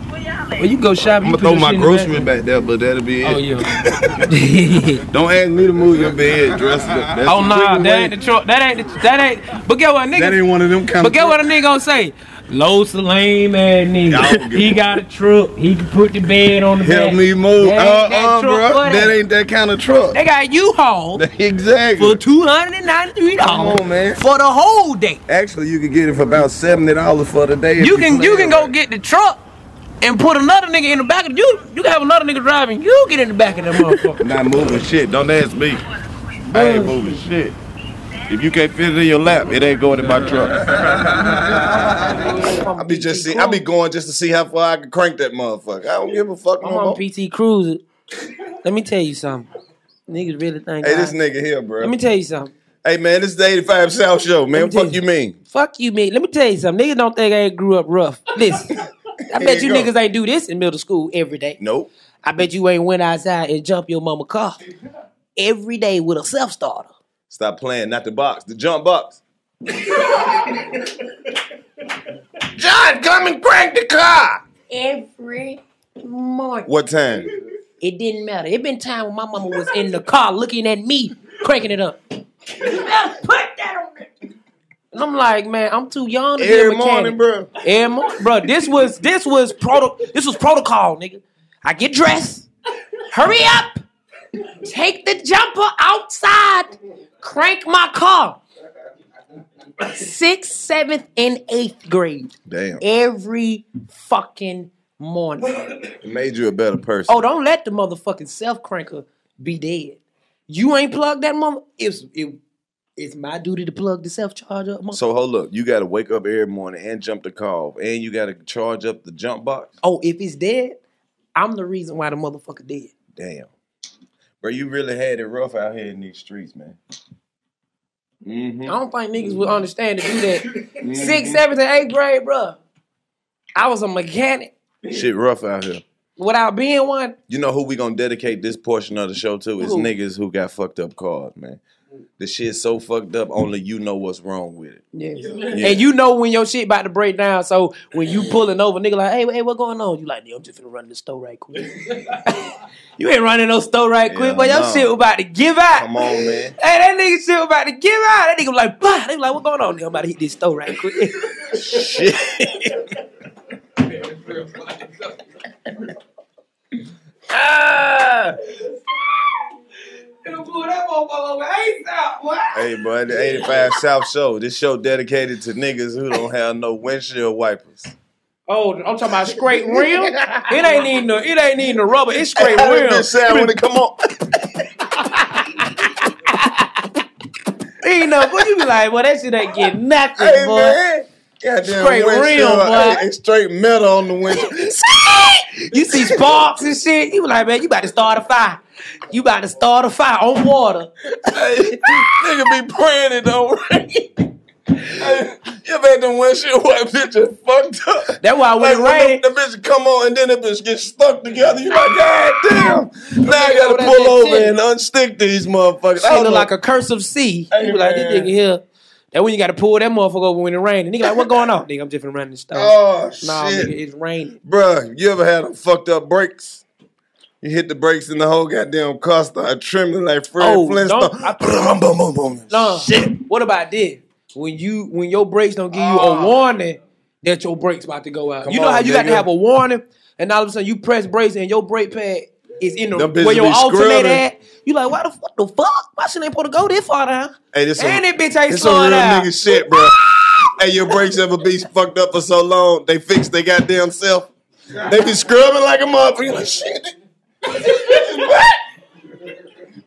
Well, you go shopping. I'm gonna throw my grocery back. back there, but that'll be it. Oh yeah. Don't ask me to move your bed, dress up. That's oh nah, that way. ain't the truck. That ain't the, that ain't. But get what nigga. That ain't one of them kind But get what a nigga gonna say. Lowe's a lame ass nigga. he got a truck. He can put the bed on the bed. Help back. me move. That Uh, ain't that uh, truck bro. That that. ain't that kind of truck. They got U-Haul exactly. for two hundred and ninety-three dollars Come on, man. for the whole day. Actually, you can get it for about seventy dollars for the day. You can you plan can go get the truck and put another nigga in the back of you. You can have another nigga driving. You get in the back of that motherfucker. Not moving shit. Don't ask me. I ain't moving shit. If you can't fit it in your lap, it ain't going in my truck. I be just see, I be going just to see how far I can crank that motherfucker. I don't give a fuck I'm no on more. PT Cruiser. Let me tell you something. Niggas really think. Hey, I- this nigga here, bro. Let me tell you something. Hey man, this is the 85 South Show, man. Let me What tell fuck you mean? Fuck you, mean. Let me tell you something. Niggas don't think I grew up rough. Listen, I Here bet you you go. niggas ain't do this in middle school every day. Nope. I bet you ain't went outside and jump your mama car every day with a self starter. Stop playing, not the box, the jump box. John, come and crank the car. Every morning. What time? It didn't matter. It been time when my mama was in the car looking at me cranking it up. You better put that on there. And I'm like, man, I'm too young to be a Every mechanic. morning, bro. Every morning, bro. This was this was proto this was protocol, nigga. I get dressed, hurry up, take the jumper outside, crank my car. Sixth, seventh, and eighth grade. Damn. Every fucking morning. It made you a better person. Oh, don't let the motherfucking self cranker be dead. You ain't plugged that mother. It's it, it's my duty to plug the self charger up. So hold up, you gotta wake up every morning and jump the car, and you gotta charge up the jump box. Oh, if it's dead, I'm the reason why the motherfucker dead. Damn, bro, you really had it rough out here in these streets, man. Mm-hmm. I don't think niggas would understand to do that. Sixth, seventh, and eighth grade, bro. I was a mechanic Shit rough out here. without being one. You know who we gonna dedicate this portion of the show to? Is Who? niggas who got fucked up cars, man. The shit so fucked up, only you know what's wrong with it. Yeah. Yeah. And you know when your shit about to break down. So when you pulling over, nigga like, hey, hey, what going on? You like, nigga, I'm just gonna run the store right quick. you ain't running no store right quick, but your no. shit about to give out. Come on, man. Hey, that nigga shit was about to give out. That nigga was like, bah. They like, what going on? Nigga, I'm about to hit this store right quick. Shit. ah. That motherfucker over ASAP, boy. Hey, bro, the 85 South Show. This show dedicated to niggas who don't have no windshield wipers. Oh, I'm talking about straight rim. It ain't even the it ain't even the rubber. It's straight that rim. bitch sound when it come on? You know, but you be like, well, that shit ain't get nothing, Hey, boy. man. Goddamn Straight rim, boy. Uh, hey, straight metal on the windshield. You see sparks and shit. You like, man, you about to start a fire. You about to start a fire on water. hey, nigga be praying it don't rain. Hey, you ever had them windshield wipe bitch just fucked up? That's why when it Like, rain, the, the bitch come on and then the bitch get stuck together. You like, God damn. Now I gotta pull over and unstick these motherfuckers. I shit look like a curse of sea. Hey, you be like, this nigga here. That when you got to pull that motherfucker over when it rain. Nigga like, what going on? Nigga, I'm just finna run this store. Oh, nah, shit. nigga, it's raining. Bruh, you ever had them fucked up brakes? You hit the brakes and the whole goddamn car started trembling like Fred Oh, Flintstone. I-. No, what about this? When you when your brakes don't give you a warning that your brakes about to go out. Ah. Come you know on, how you got to have a warning, and all of a sudden you press brakes and your brake pad is in the Them bitches where your be scrubbing. at. You like, why the fuck the fuck? My shit ain't supposed to go this far down. Hey, this And some, that bitch ain't this some slowing down. nigga shit, bro. hey, your brakes ever be fucked up for so long, they fix their goddamn self. They be scrubbing like a motherfucker. You like, shit. this is back.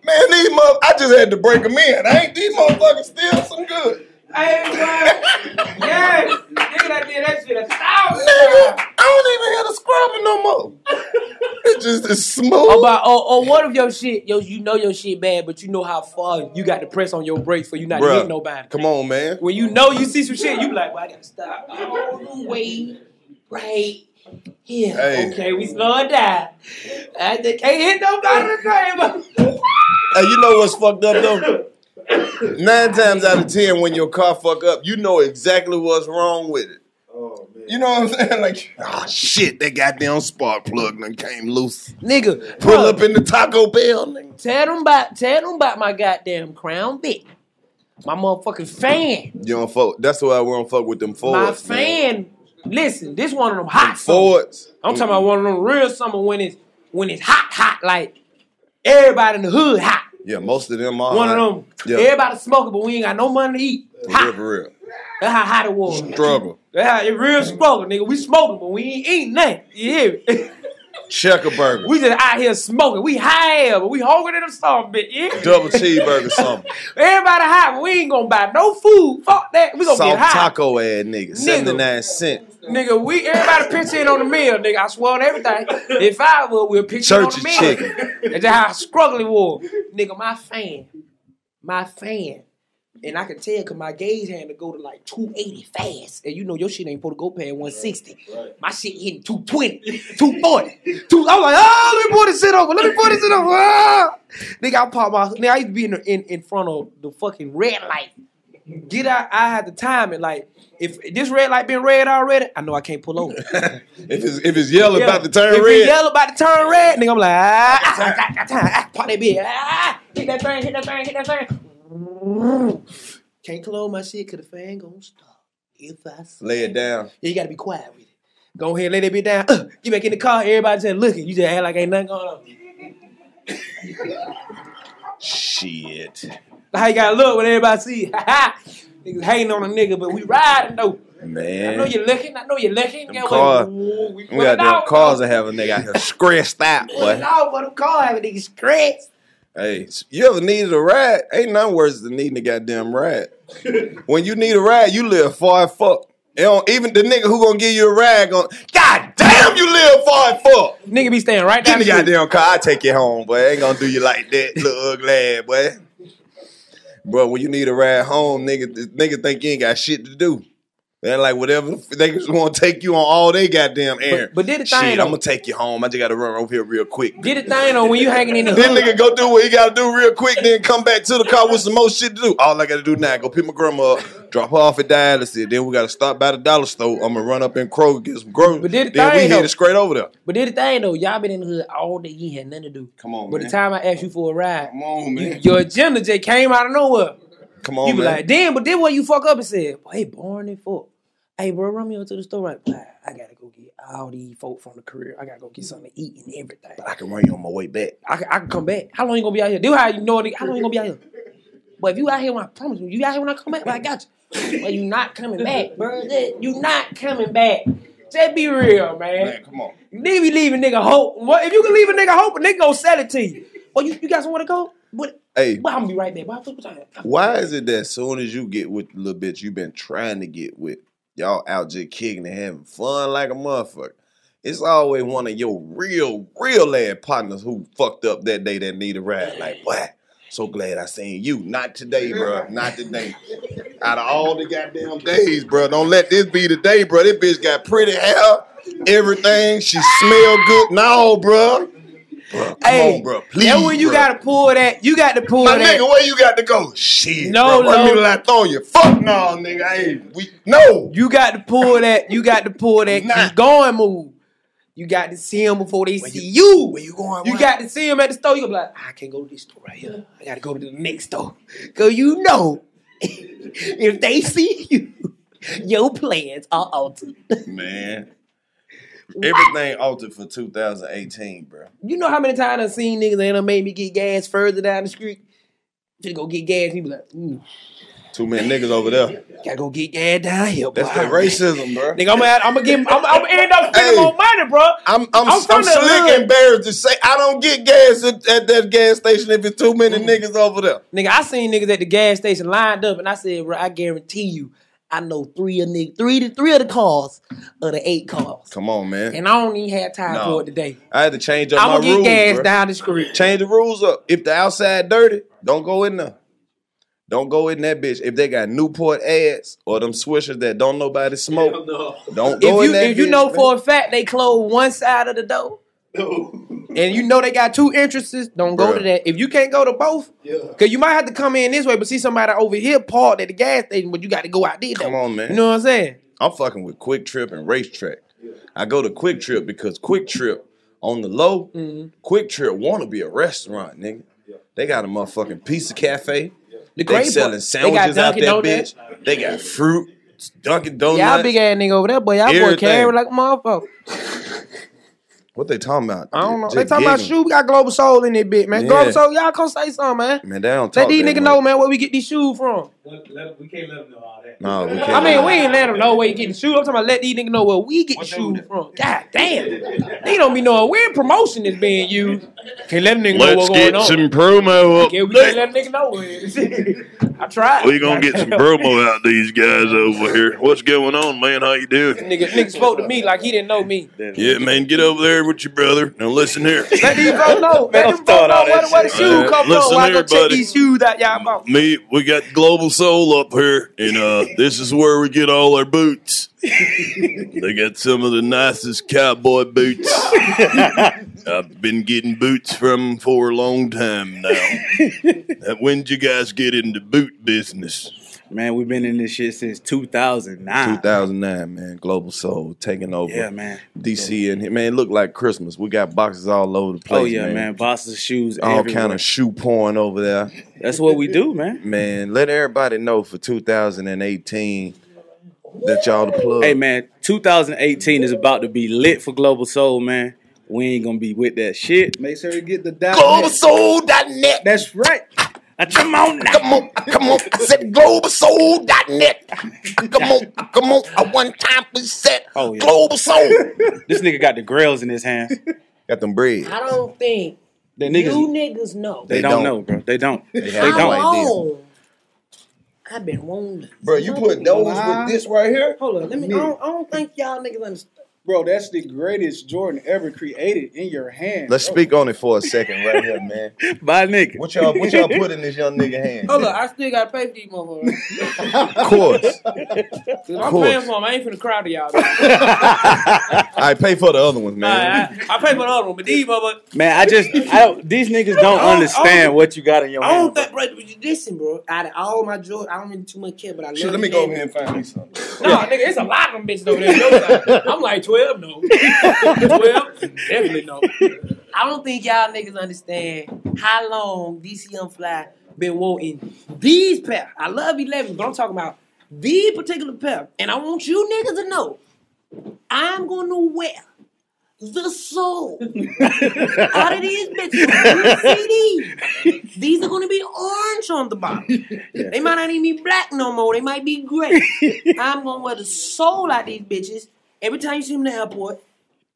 Man, these mother, I just had to break them in. I ain't these motherfuckers still some good. Hey, bro. yes, nigga that did that shit a thousand Nigga, times. I don't even have to scrub it no more. It just is smooth. Oh, About or, oh, or oh, what if your shit, yo, you know your shit bad, but you know how far you got to press on your brakes for you not to Bruh, hit nobody. Come on, man. When you know you see some shit, you be like, well, I gotta stop. all the way right. Yeah, Hey. okay, we slow it down. I just can't hit nobody today, Hey, you know what's fucked up though? Nine times out of ten, when your car fuck up, you know exactly what's wrong with it. Oh, you know what I'm saying? Like, oh shit, that goddamn spark plug done came loose. nigga. Pull bruh, up in the Taco Bell, nigga. Tell them about tell them about my goddamn Crown Vic. My motherfucking fan. You don't fuck. That's why we don't fuck with them Fords. my man. fan. Listen, this one of them hot summers. Fords. I'm talking about one of them real summer when it's when it's hot, hot, like everybody in the hood hot. Yeah, most of them are. one of them. Yeah, Everybody smoking, but we ain't got no money to eat. for Hot. real, for real. That's how hot it was. Struggle. That's how it real struggle, nigga. We smoking, but we ain't eating nothing. You hear me? Checker burger. we just out here smoking. We high but we hungry than a some bitch. Yeah? Double cheeseburger something. Everybody high, but we ain't gonna buy no food. Fuck that. We gonna Soft get high. taco ass nigga. 79 cents. Nigga, we everybody pitch in on the meal, nigga. I swear on everything. If I would, we'll pitch in on Church the is meal. chicken. That's just how struggling was. Nigga, my fan. My fan. And I can tell because my gauge had to go to like 280 fast. And you know your shit ain't supposed to go past 160. My shit hitting 220, 240. Two, I was like, oh, let me pull this shit over. Let me pull this shit over. Ah. Nigga, I pop my, nigga, I used to be in, the, in, in front of the fucking red light. Get out, I had to time it. Like, if this red light been red already, I know I can't pull over. If it's if it's yellow Yeah. about to turn if red, If yellow about to turn red, nigga, I'm like, ah, ah, ah, ah, ah, ah, pop that bitch. Ah, hit that thing, hit that thing, hit that thing. Can't close my shit because the fan gonna stop. If I lay it down. Yeah, you gotta be quiet with it. Go ahead, lay that bitch down. Uh, get back in the car. Everybody just looking. You just act like ain't nothing going on. Shit. How you gotta look when everybody see. Niggas hating on a nigga, but we riding though. Man. I know you're looking. I know you're looking. Get Cars, we we got them cars that have a nigga out here stressed out, Put boy. it out, but them cars have a nigga stressed. Hey, you ever needed a ride? Ain't nothing worse than needing a goddamn ride. when you need a ride, you live far as fuck. You know, even the nigga who gonna give you a ride, going, God damn, you live far as fuck. Nigga be staying right Get down in the the street. goddamn car, I take you home, boy. I ain't gonna do you like that, little ugly ass, boy. Bro, when you need a ride home, nigga, nigga think you ain't got shit to do. They're like whatever they just want to take you on all they goddamn errands. but did the shit, thing, I'm gonna take you home. I just gotta run over here real quick. Did the thing on when you hanging in the Then hood. nigga go do what he gotta do real quick, then come back to the car with some more shit to do. All I gotta do now, go pick my grandma up, drop her off at dialysis. Then we gotta stop by the dollar store. I'm gonna run up in Kroger, get some groceries. But did the then we thing, hit though. it straight over there. But did the thing though, y'all been in the hood all day. You had nothing to do. Come on, But man. the time I asked you for a ride, Come on, man. your agenda just came out of nowhere. Come on, you be man. like, damn, but then what you fuck up and said, hey, born and fuck. Hey, bro, run me over to the store right now. I gotta go get all these folk from the career. I gotta go get something to eat and everything. I can run you on my way back. I can, I can come back. How long you gonna be out here? Do how you know it. How long you gonna be out here? But if you out here when I promise you, you out here when I come back, but I got you. But you not coming back, bro. You not coming back. Just be real, man. Man, come on. You need to be leaving nigga hope. What if you can leave a nigga hope, a nigga gonna sell it to you? Well, you, you got somewhere to go? But, Hey, but I'm gonna be right there. Why is it that as soon as you get with the little bitch you've been trying to get with, y'all out just kicking and having fun like a motherfucker? It's always one of your real, real ass partners who fucked up that day that need a ride. Like, what? So glad I seen you. Not today, bro. Not today. Out of all the goddamn days, bro. Don't let this be the day, bro. This bitch got pretty hair, everything. She smell good. No, bro. Bro, come Hey, on, bro. Please, That's when you bro. gotta pull that. You got to pull My that. nigga, where you got to go? Shit. No, bro. Run me no. till I throw you. Fuck no, nigga. Hey. We no. You got to pull that. You got to pull that. Nah. Keep going, move. You got to see them before they see you. Where you going? You what? got to see them at the store. You gonna be like, ah, I can't go to this store right here. I gotta go to the next store. Cause you know, if they see you, your plans are altered. man. Everything altered for 2018, bro. You know how many times I've seen niggas that done made me get gas further down the street? Just go get gas. He be like, ooh, Too many niggas over there. gotta go get gas down here. That's boy. that racism, bro. Nigga, I'm gonna, I'm gonna give, I'm, I'm gonna end up spending Hey. more money, bro. I'm I'm, I'm I'm, slick hood. embarrassed to say I don't get gas at, at that gas station if it's too many mm. niggas over there. Nigga, I seen niggas at the gas station lined up, and I said, bro, I guarantee you, I know three of niggas, three to three of the cars of the eight cars, Come on, man. and I don't even have time No. for it today. I had to change up I'm my gonna get rules, gas bro. down the street. Change the rules up. If the outside dirty, don't go in there. Don't go in that bitch. If they got Newport ads or them swishers that don't nobody smoke, don't go If in you that if you bitch, know man. for a fact they close one side of the door, and you know they got two entrances, don't go Bruh. to that. If you can't go to both, because you might have to come in this way, but see somebody over here parked at the gas station, but you got to go out there. Though. Come on, man. You know what I'm saying? I'm fucking with QuikTrip and RaceTrac. I go to QuikTrip because QuikTrip on the low, Mm-hmm. QuikTrip want to be a restaurant, nigga. They got a motherfucking pizza cafe. The they selling part- they sandwiches out that Donuts. bitch. They got fruit, Dunkin' Donuts. Y'all big ass nigga over there, boy. Y'all boy Everything. carry like a motherfucker. What they talking about? I don't know. Just They talking about giggling. shoe. We got Global Soul in this bit, man. Yeah. Global Soul, y'all come say something, man. Man, they don't Let talk these that niggas know, man, where we get these shoes from. We can't let them know all that. No, we can't. I mean, we ain't let them know where you get the shoes. I'm talking about let these niggas know where we get the shoes from. God damn. They don't be knowing where promotion is being used. Can't let them niggas know Let's what's get going on. some promo up Yeah, we there. can't let them niggas know where it is. I tried. We gonna get some promo out these guys over here. What's going on, man? How you doing? Nigga, nigga spoke to me like he didn't know me. Yeah, man, get over there with your brother. Now listen here. Let these folks know. Let them folks know where, where the shoes Uh, come from. listen I go here, check buddy. these shoes out y'all bought. Me, we got Global Soul up here, and uh, this is where we get all our boots. they got some of the nicest cowboy boots. I've been getting boots from for a long time now. When did you guys get into boot business? Man, we've been in this shit since 2009. 2009, man. Global Soul taking over. Yeah, man. DC and man, it looked like Christmas. We got boxes all over the place. oh yeah, man. Boxes of shoes. All everywhere. kind of shoe porn over there. That's what we do, man. Man, let everybody know for 2018 that y'all the plug. Hey man, 2018 is about to be lit for Global Soul, man. We ain't gonna be with that shit. Make sure you get the dot GlobalSoul.net. That's right. Now, come on now. Come on, come on. I said globalsoul.net. Come on, come on. A one time we said Oh, yeah. Global Soul. This nigga got the grills in his hand. Got them bread. I don't think The niggas, you niggas know they, They don't, don't. know, bro. They don't. They, have how don't. no idea. I've been wounded. Bro, you put those with this right here? Hold on, let me. I don't, I don't think y'all niggas understand. Bro, that's the greatest Jordan ever created in your hand. Let's bro. speak on it for a second right here, man. My nigga. What y'all what y'all put in this young nigga hand? Hold on, I still gotta pay for these motherfuckers. Of course. I'm course. paying for them. I ain't finna crowd to y'all. I pay for the other ones, man. I, I pay for the other one, but these motherfuckers. Man, I just I don't, these niggas don't I don't- understand what you got in your hand. I don't hand. think, bro. Listen, bro. Out of all my Jordan, I don't really too much care, but I love. Shit, let me go over here and find me some. No, nigga, it's a lot of them bitches over there. I'm like 12, no. 12, definitely no. I don't think y'all niggas understand how long DC Young Fly been wanting these pair. I love 11, but I'm talking about these particular pair. And I want you niggas to know I'm going to wear the soul out of these bitches. CD. These are going to be orange on the bottom. They might not even be black no more. They might be gray. I'm going to wear the soul out of these bitches every time you see them in the airport.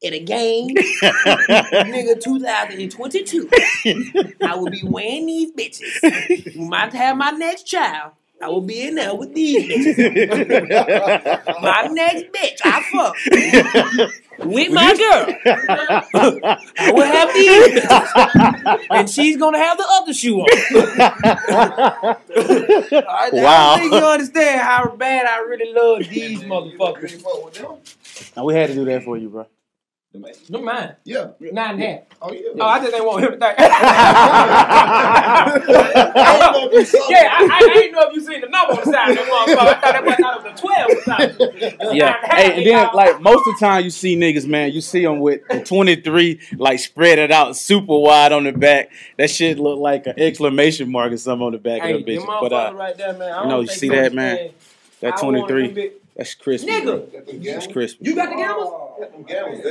At a game, nigga, 2022. I will be wearing these bitches. We might have my next child. I will be in there with these bitches. my next bitch, I fuck with my girl. I will have these. And she's gonna have the other shoe on. I, I Wow. don't think you understand how bad I really love these motherfuckers. Now, we had to do that for you, bro. No mine. Yeah. Nine and a half. Oh, yeah. Oh, I just ain't want him to think. yeah, I, I, I didn't know if you seen the number on the side of the motherfucker. I thought that was, I thought it was a 12 or something. Yeah. Hey, and then like most of the time you see niggas, man, you see them with the 23 like spread it out super wide on the back. That shit look like an exclamation mark or something on the back Hey, of the bitch. But motherfuckers uh, right there, man. I you know, don't you think see that, man? understand. That 23, them big- that's crispy. Nigga. bro. That's crispy. You got the gammas?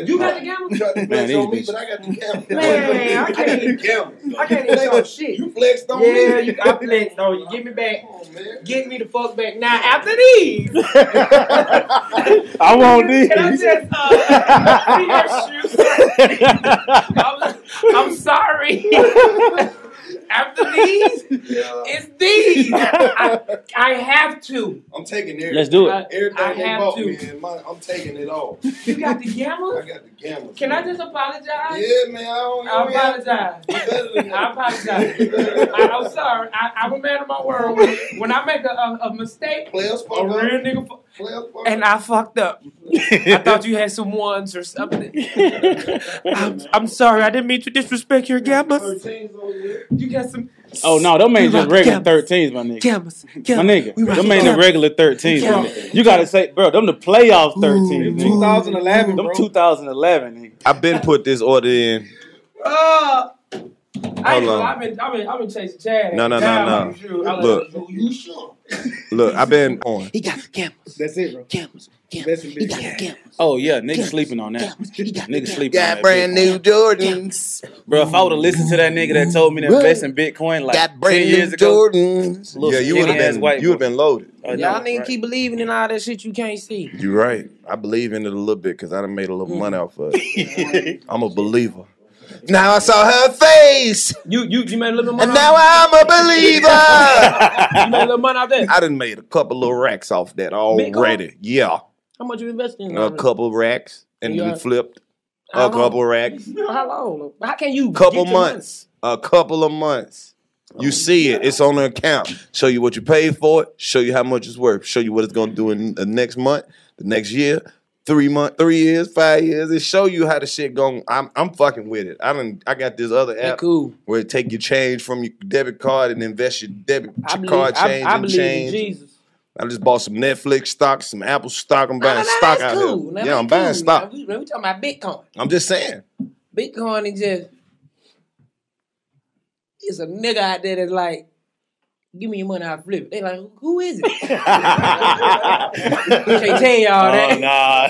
You got the gammas? Man, these bitches. But I got the camera. Man, I can't even. Cameras. I can't even show shit. You flexed on Yeah, me. you, I flexed on you. Get me back. Get me the fuck back. Now, after these, I want these. can I just uh, see your shoes? I'm, I'm sorry. After these, it's these. I, I have to. I'm taking everything. Let's do it. I, Everything I they have bought to. me, man, my, I'm taking it all. You got the gamble? I got the gammas. Can I just apologize? Yeah, man. I don't I don't apologize. You better than I apologize. I, I'm sorry. I, I'm a man of my word. When, when I make a, a, a mistake, Players a real nigga, fu- Players fuck and. I fucked up. I thought you had some ones or something. I'm, I'm sorry. I didn't mean to disrespect your gammas. You got some. Oh no, them ain't just regular 13s, my nigga. Gammas. My Gammas. We nigga, rock them ain't the regular 13s, my Gammas. nigga. You gotta say, bro, them the playoff 13s, nigga. 2011, Them bro. 2011, nigga. I've been put this order in. Uh, I ain't Hold gonna on. lie, I've been, I've been, I've been chasing Chad. No, no, no, Down no. like you should. Look. Like, you sure? Look, I've been on. He got the gammas. That's it, bro. Gammas. That's Gammas. a oh, He got the yeah. Oh yeah, nigga sleeping on that. Nigga sleeping on that. Bitcoin. Jordans. Bro, if I would have listened to that nigga that told me to invest in Bitcoin like Got 10 brand years new ago, Jordans. Yeah, you would have been. white You would have been loaded. I know, Y'all niggas right? keep believing in all that shit you can't see. You're right. I believe in it a little bit because I done made a little money mm. off of it. I'm a believer. Now I saw her face, You you you made a little bit and money. now I'm a believer. you made a little money out there. I done made a couple little racks off that already. Yeah, How much you invested in? a couple racks, and Yeah. then flipped How a long? couple racks. How long? How can you? couple get months. A couple of months. You oh, see it. It's on the account. Show you what you paid for it. Show you how much it's worth. Show you what it's gonna do in the next month, the next year, three month, three years, five years. It show you how the shit going. I'm I'm fucking with it. I done I got this other app cool. where it take your change from your debit card and invest your debit I believe, card change I and believe in change. Jesus. I just bought some Netflix stock, some Apple stock. I'm buying ah, nah, stock out cool. here. Nah, yeah, I'm buying stock. Nah, we, we talking about Bitcoin. I'm just saying. Bitcoin is just it's a nigga out there that's like Give me your money, I'll flip it. They like, who is it? Can't tell y'all that. Oh, nah,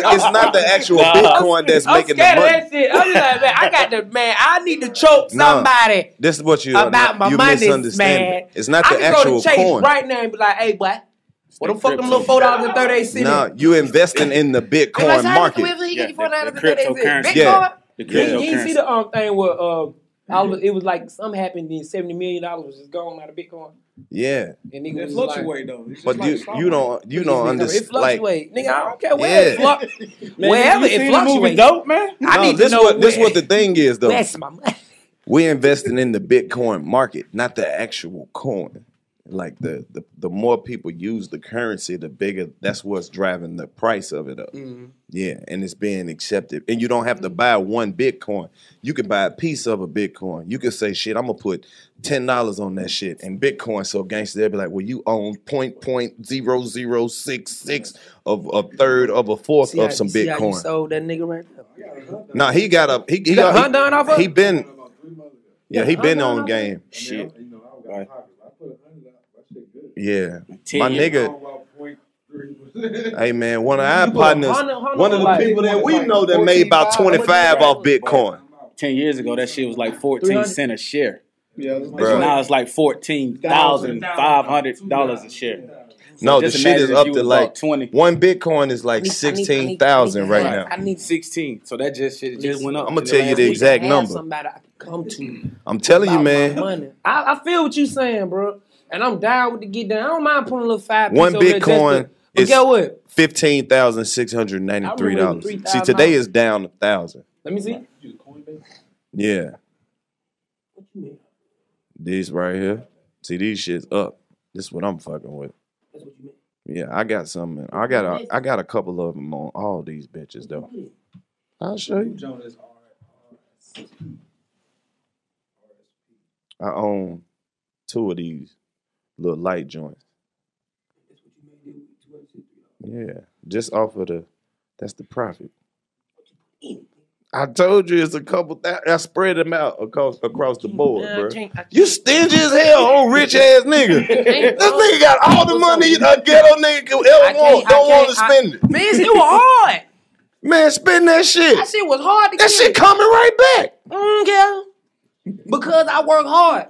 Nah, it's not the actual Nah. Bitcoin that's I'm making the scared of money. that shit. I'm just like, man, I got the man, I need to choke No. somebody This is what you about my you money, misunderstand. man. It's not I the can actual go to Chase coin. right now and be like, hey, boy, what the fuck them little four dollars and thirty eight cents? No, you investing in the Bitcoin market. Yeah, the, cryptocurrency. Bitcoin. Yeah. The You, you ain't see cryptocurrency. the um, thing where uh, all of, mm-hmm. it was like something happened, then seventy million dollars was just gone out of Bitcoin. Yeah, And nigga It was fluctuate like, though. It's but like you you don't you don't It understand. Like, fluctuate, nigga. I don't care where it Yeah. fluctuates. Wherever you it seen the movie fluctuates. Dope, man? I no, need this to know what this where- what the thing is though. Where's my money? We're investing in the Bitcoin market, not the actual coin. Like the, the the more people use the currency, the bigger that's what's driving the price of it up. Mm-hmm. Yeah, and it's being accepted. And you don't have to buy one Bitcoin. You can buy a piece of a Bitcoin. You can say, shit, I'm gonna put ten dollars on that shit. And Bitcoin, so gangster, they'll be like, well, you own point point zero zero six six of a third of a fourth See of how- some see how you Bitcoin. sold that nigga right there. Now he got a he he, You got Hunt done off of? he been yeah he been on game. Shit. Right. Yeah, my nigga. Hey man, one of our You partners, hundred- hundred one of the like- people that we know that made about twenty five off Bitcoin. Ten years ago, that shit was like fourteen cent a share. Yeah, it's Now it's like fourteen thousand five hundred dollars a share. So No, the shit is up to like twenty. one Bitcoin is like I need- I need- I sixteen need- thousand I need- right now. I need Sixteen. So that just shit just went up. I'ma tell you the exact number. Somebody I can come to. I'm telling you, man. I, I feel what you're saying, bro. And I'm down with the get down. I don't mind putting a little five. One piece over just to- Bitcoin is get what? fifteen thousand six hundred ninety three dollars. See, today is down a thousand. Let me see. Yeah, What you mean? these right here. See, these shits up. This is what I'm fucking with. That's what you meant. Yeah, I got some. I got a, I got a couple of them on all these bitches though. I'll show you. I own two of these little light joints. Yeah, just off of the. That's the profit. I told you it's a couple. That I spread them out across across the board, bro. You stingy as hell, old rich ass nigga. this nigga got all the money a ghetto nigga could ever want. Don't want to I- spend it. Man, it was hard. Man, spend that shit. That shit was hard to That get. shit coming right back. Mm, yeah. Because I work hard.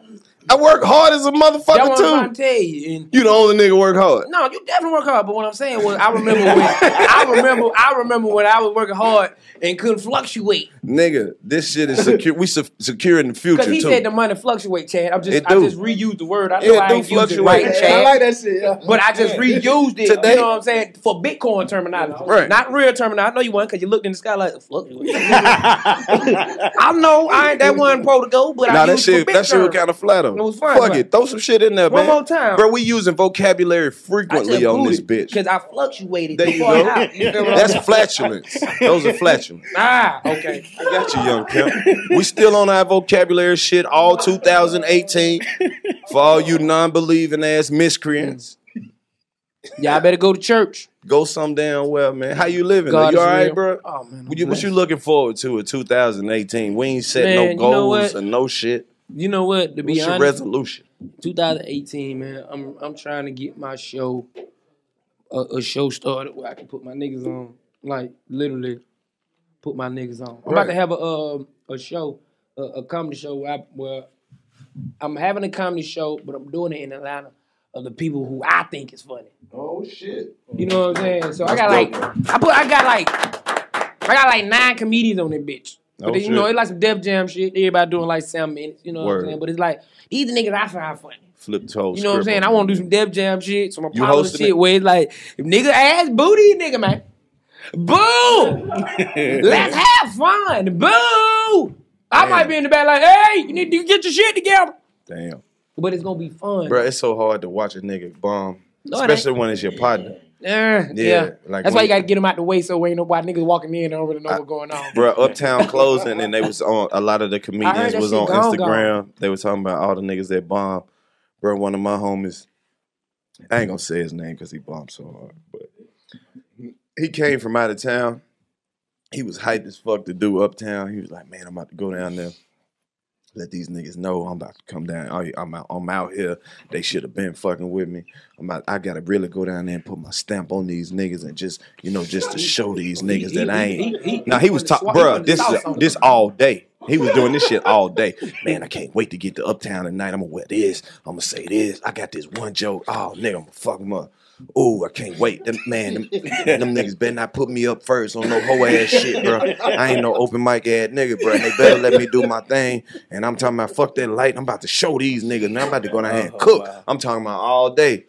I work hard as a motherfucker what I'm trying too. to tell you. And You the only nigga work hard. no, you definitely work hard. But what I'm saying was, I remember when I remember I remember when I was working hard and couldn't fluctuate Nigga, this shit is secure. We se- secure in the future because he too. said the money fluctuate. Chad, I'm just It I do. just reused the word. I know It I do ain't used it fluctuate. right, Chad. I like that shit. Yeah. But I just reused it. Today- You know what I'm saying for Bitcoin terminology, Right. Not real terminology. I know you weren't because you looked in the sky like fluctuate. I know I ain't that one pro to go, but Nah, I that used it shit for that shit was kind of flat on. It was fun, Fuck it, throw some shit in there, One man. more time. bro. We using vocabulary frequently on this bitch. because I fluctuated. There you before I go. out. You feel what I'm That's saying? flatulence. Those are flatulence. Ah, okay. I got you, young pimp. We still on our vocabulary shit all 2018 for all you non-believing ass miscreants. Y'all better go to church. Go some damn well, man. How you living? God you is all right, real. bro? Oh man, What you, what you looking forward to in 2018? We ain't set Man, no you know goals what? and no shit. You know what? To be What's your resolution? 2018, man. I'm I'm trying to get my show a, a show started where I can put my niggas on, like literally put my niggas on. I'm about to have a um a show, a, a comedy show where, I, where I'm having a comedy show, but I'm doing it in Atlanta of the people who I think is funny. Oh shit. You know what I'm saying? So I That's got like. I put I got like I got like nine comedians on that bitch. But Oh, then, you know, it's like some Def Jam shit. Everybody doing like seven minutes. You know what I'm saying? But it's like these the niggas I find funny. Flip toes. You know what I'm saying? I want to do some Def Jam shit, some Apollo shit it? where it's like, if nigga ass booty, nigga, man. Boo! Let's have fun. Boo! I Damn. might be in the back like, hey, you need to get your shit together. Damn. But it's gonna be fun. Bro, it's so hard to watch a nigga bomb, No, especially when it's your partner. Eh, yeah. Yeah, like That's why you gotta get them out the way so ain't nobody niggas walking in and don't really know what's going on. Bro, Uptown closing, and they was on. A lot of the comedians was on gone, Instagram. They were talking about all the niggas that bomb. Bro, one of my homies, I ain't gonna say his name because he bombed so hard, but he came from out of town. He was hyped as fuck to do Uptown. He was like, "Man, I'm about to go down there." Let these niggas know I'm about to come down. Oh, I'm out. I'm out here. They should have been fucking with me. I'm out, I gotta really go down there and put my stamp on these niggas and just you know just to show these niggas that I ain't. Now he was talking, bruh. This is this all day. He was doing this shit all day. Man, I can't wait to get to Uptown tonight. I'm gonna wear this. I'm gonna say this. I got this one joke. Oh, nigga, I'm gonna fuck him up. Oh, I can't wait. Them, man, them, them niggas better not put me up first on no hoe ass shit, bro. I ain't no open mic ass nigga, bro. They better let me do my thing. And I'm talking about fuck that light. I'm about to show these niggas. Man, I'm about to go down here and oh, cook. I'm talking about all day.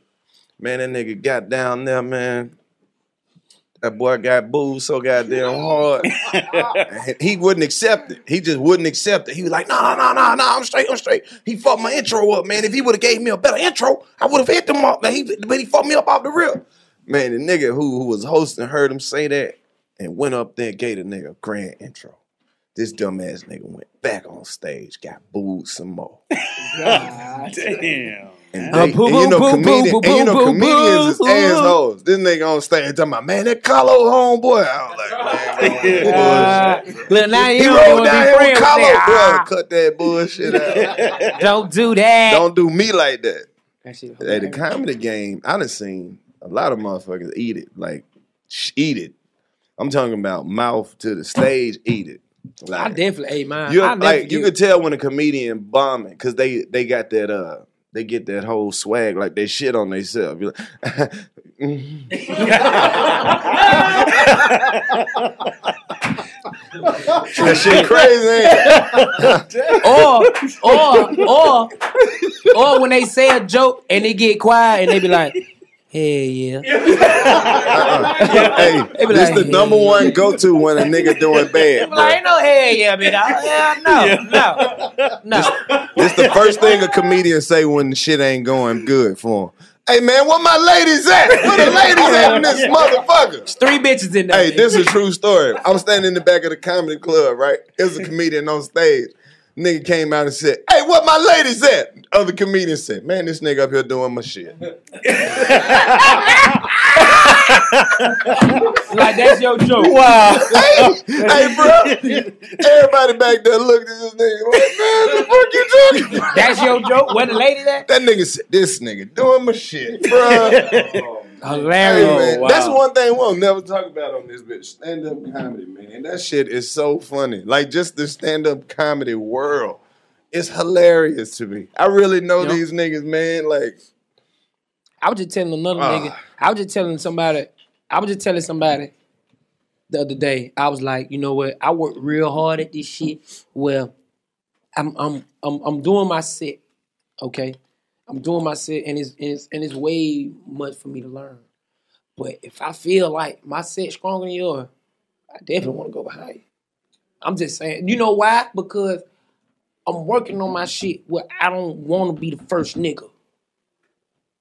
Man, that nigga got down there, man. That boy got booed so goddamn hard. He wouldn't accept it. He just wouldn't accept it. He was like, no, no, no, no, I'm straight, I'm straight. He fucked my intro up, man. If he would have gave me a better intro, I would have hit him up. Man, he, but he fucked me up off the rip. Man, the nigga who, who was hosting heard him say that and went up there and gave the nigga a grand intro. This dumbass nigga went back on stage, got booed some more. Damn. And, Uh, they, boo, and you know, boo, comedian, boo, and you know boo, comedians is boo, boo. assholes. This nigga on stage talking about, man, that Karlous homeboy. I was like, man, Uh, look, now you he rolled down here with Karlous, that. bro. Ah. Cut that bullshit out. Don't do that. Don't do me like that. That shit Hey, the comedy game, I done seen a lot of motherfuckers eat it, like eat it. I'm talking about mouth to the stage, eat it. I definitely ate mine. You I like you could tell when a comedian bombing because they they got that uh they get that whole swag like they shit on themselves. You're like, mm-hmm. that shit crazy. or or or or when they say a joke and they get quiet and they be like, "Hey, yeah." Uh-uh. hey, They be this like, the number one go to when a nigga doing bad. Like, ain't no hey, yeah, man. Yeah, no, no, no. This the first thing a comedian say when the shit ain't going good for him. Hey man, where my ladies at? Where the ladies at in this motherfucker? There's three bitches in there. Hey, this is a true story. I'm standing in the back of the comedy club, right? There's a comedian on stage. Nigga came out and said, Hey, what my ladies at? Other comedian said, Man, this nigga up here doing my shit. like that's your joke. Wow. hey, hey, bro. Everybody back there looked at this nigga like, man, the fuck you talking about? That's your joke. Where the lady at? That nigga said, this nigga doing my shit, bro. Hilarious. Hey, Wow. That's one thing we'll never talk about on this bitch. Stand up comedy, man. That shit is so funny. Like just the stand up comedy world. It's hilarious to me. I really know Yep. these niggas, man. Like, I was just telling another Ah. nigga. I was just telling somebody. I was just telling somebody the other day. I was like, you know what? I work real hard at this shit. Well, I'm I'm I'm I'm doing my set. Okay, I'm doing my set, and it's and it's, and it's way much for me to learn. But if I feel like my set stronger than yours, I definitely want to go behind you. I'm just saying. You know why? Because I'm working on my shit where I don't want to be the first nigga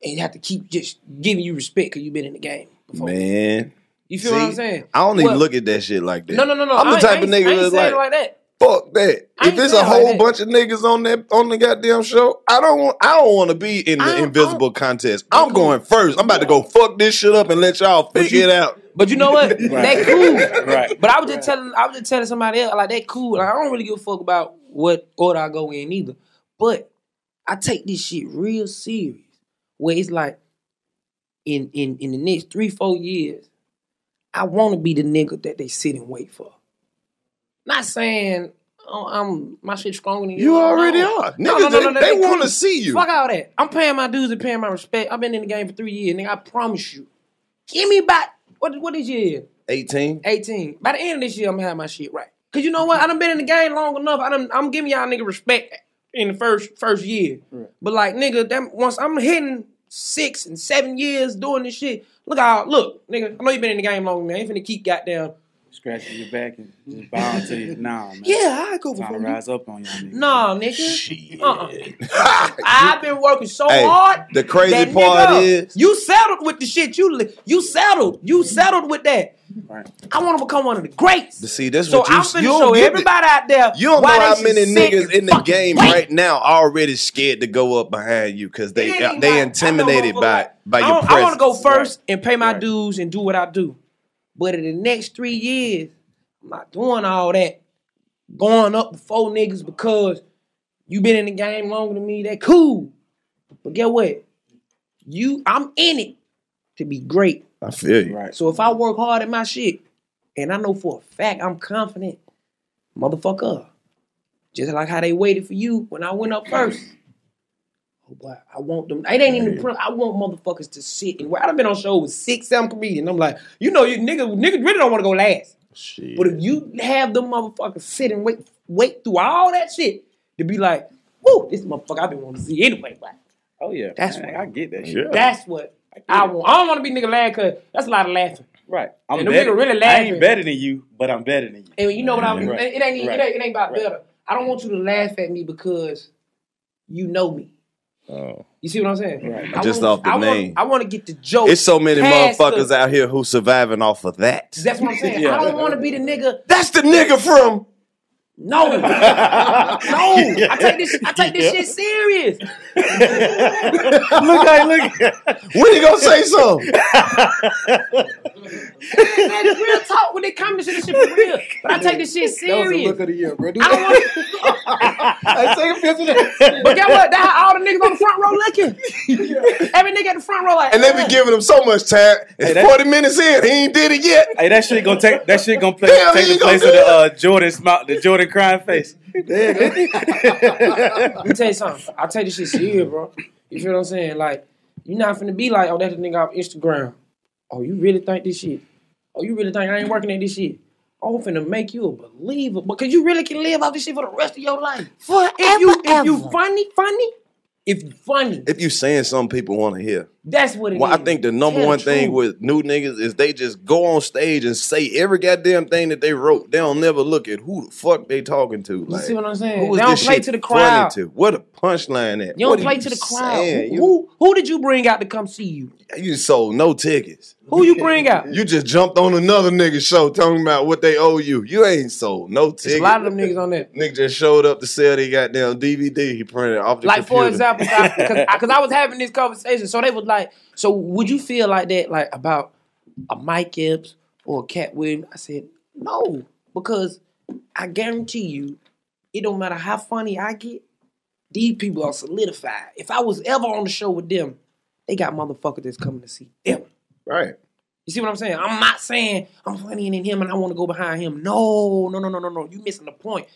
and have to keep just giving you respect because you've been in the game. man. You feel what I'm saying? I don't even Well, look at that shit like that. No, no, no, no. I'm the type I of nigga that's like, like that. Fuck that. I If ain't it's a whole that. bunch of niggas on that on the goddamn show, I don't want I don't want to be in the invisible contest. I'm going first. I'm about to go fuck this shit up and let y'all figure it out. But you know what? They cool. Right. But I was just telling I was just telling somebody else, like they cool. Like, I don't really give a fuck about what order I go in either. But I take this shit real serious. Where it's like in in in the next three, four years, I want to be the nigga that they sit and wait for. Not saying oh, I'm my shit stronger than You You already No. are. Niggas, no, no, they- no, no, they cool. wanna see you. Fuck all that. I'm paying my dues and paying my respect. I've been in the game for three years, nigga. I promise you. Give me back. What what is your year? 18. 18. By the end of this year, I'm gonna have my shit right. Cause you know what? I done been in the game long enough. I done, I'm giving y'all nigga respect in the first first year. But like nigga, that once I'm hitting six and seven years doing this shit, look out, look, nigga. I know you been in the game long, man. I ain't finna keep goddamn. Scratching your back and just bowing to you. Nah, man. Yeah, I go Time before to rise up on y'all niggas. Nah, nigga. Uh-uh. I've been working so Hey, hard. the crazy that, part nigga, is- you settled with the shit. You li- you settled. You settled with that. I want to become one of the greats. But see, that's So what you I'm finna you don't show get it. everybody out there. You don't why know they how should many sit niggas and in the fucking game wait. right now already scared to go up behind you because they It ain't they about- intimidated by by I, your don't- I want to go first and pay my dues and do what I do. But in the next three years, I'm not doing all that. Going up before niggas because You been in the game longer than me. That cool. But get what? You, I'm in it to be great. I feel you. Right. So if I work hard at my shit, and I know for a fact I'm confident, motherfucker, just like how they waited for you when I went up first. Oh boy, I want them. It ain't even. Pro- I want motherfuckers to sit and where I've been on show with six, seven comedians. I'm like, you know, you nigga, niggas really don't want to go last. Shit. But if you have them motherfuckers sit and wait, wait through all that shit to be like, whoo, this motherfucker I've been wanting to see anyway. Like, Oh yeah. That's Man, what- I get that shit. that's what I want. I don't want to be nigga laughing because that's a lot of laughing. Right. I'm And them better. nigga really laughing. I laughing. ain't better than you, but I'm better than you. And you know what I'm. Right. It, ain't, Right. it ain't. It ain't about Right. better. I don't want you to laugh at me because you know me. Oh. You see what I'm saying? Right. Just off the I name. Want, I want to get the joke. It's so many motherfuckers the- out here who surviving off of that. That's what I'm saying. I don't want to be the nigga. That's the nigga from. No, no. I take this. I take this shit serious. look at look. When you gonna say something? Man, it's real talk when they come to this shit for real. But I take this shit That was a serious. look of the year, bro. Do I don't that. want. Hey, take a picture of that. But get what? That's how all the niggas on the front row looking. Every nigga at the front row like. And they be giving him so much time. It's Hey, 40 minutes in. He ain't did it yet. Hey, that shit gonna take that shit gonna play, Damn, take the place of the uh, Jordan smile, the Jordan crying face. Let me tell you something. I take this shit serious, bro. You feel what I'm saying? Like, you're not finna be like, oh, that's the nigga off Instagram. Oh, you really think this shit? Oh, you really think I ain't working at this shit? Oh, I'm finna make you a believer because you really can live off this shit for the rest of your life. Forever, If you if you funny, funny, if you funny, If you saying something people want to hear. That's what it is. Well, I think the number Tell one the thing with new niggas is they just go on stage and say every goddamn thing that they wrote. They don't never look at who the fuck they talking to. You see what I'm saying? is They don't play to the crowd. To? What a punchline at? You don't are play to the crowd. saying? Who, who did you bring out to come see you? you sold no tickets. Who you bring out? You just jumped on another nigga show talking about what they owe you. You ain't sold no There's tickets. a lot of them niggas on there. Nigga just showed up to sell their goddamn DVD he printed off the like computer. for example, because I, I was having this conversation, so they was like, "So would you feel like that, like about a Mike Epps or a Katt Williams?" I said, "No," because I guarantee you, it don't matter how funny I get, these people are solidified. If I was ever on the show with them, they got motherfuckers that's coming to see them. Right. You see what I'm saying? I'm not saying I'm funnier than him and I want to go behind him. No, no, no, no, no, no. You missing the point.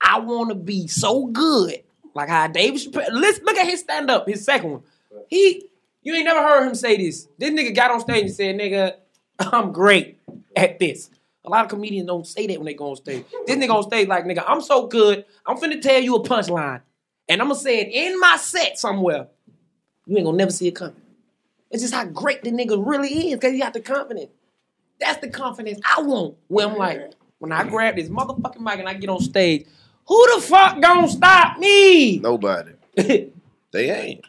I want to be so good, like how David Chappelle. Let's look at his stand up, his second one. He, you ain't never heard him say this. This nigga got on stage and said, "Nigga, I'm great at this." A lot of comedians don't say that when they go on stage. This nigga on stage like, "Nigga, I'm so good. I'm finna tell you a punchline, and I'm gonna say it in my set somewhere. You ain't gonna never see it coming." It's just how great the nigga really is because he got the confidence. That's the confidence I want. Where I'm like, when I grab this motherfucking mic and I get on stage, who the fuck gonna stop me? Nobody. they ain't.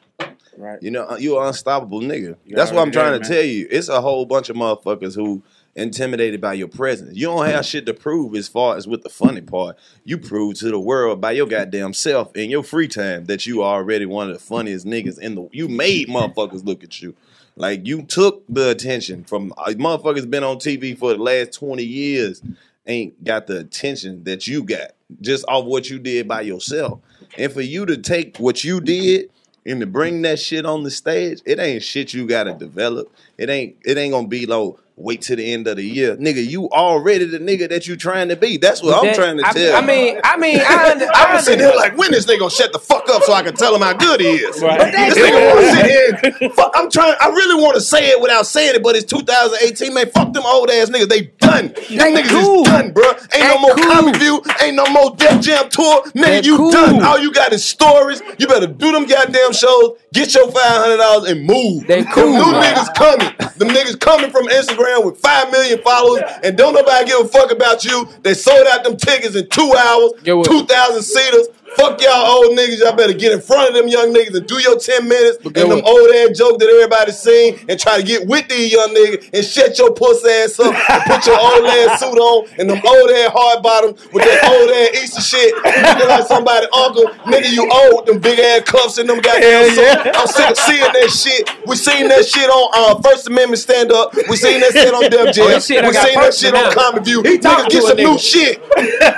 Right. You know, you an unstoppable nigga. You That's what I'm trying to man. tell you. It's a whole bunch of motherfuckers who intimidated by your presence. You don't have shit to prove as far as with the funny part. You prove to the world by your goddamn self in your free time that you already one of the funniest niggas in the. You made motherfuckers look at you. Like you took the attention from uh, motherfuckers been on TV for the last 20 years ain't got the attention that you got just off what you did by yourself. And for you to take what you did and to bring that shit on the stage, it ain't shit you gotta develop. It ain't it ain't gonna be like wait till the end of the year. Nigga, you already the nigga that you trying to be. That's what I'm trying to I, tell. I mean, I mean, I, under, I I was sitting here like, when this nigga gonna shut the fuck up so I can tell him how good he is? Right. This nigga wanna sit here. Fuck, I'm trying. I really want to say it without saying it, but it's 2018, man. Fuck them old ass niggas. They done. They niggas cool. is done, bro. Ain't no more cool. Comic View. Ain't no more Def Jam tour. Nigga, you cool. done. All you got is stories. You better do them goddamn shows. Get your five hundred dollars and move. They cool. new niggas coming. Them niggas coming from Instagram with five million followers, and don't nobody give a fuck about you. They sold out them tickets in two hours, two thousand seaters. Fuck y'all old niggas. Y'all better get in front of them young niggas and do your 10 minutes and them what? old ass joke that everybody seen and try to get with these young niggas and shut your puss ass up and put your old ass suit on and them old ass hard bottoms with that old ass Easter shit. Looking like somebody uncle. Nigga, you old. Them big ass cuffs and them goddamn suits. I'm sick of seeing that shit. We seen that shit on uh, First Amendment stand up. We seen that shit on Def Jam. Oh, we seen that shit on. Comic View. He Niggas get some new shit.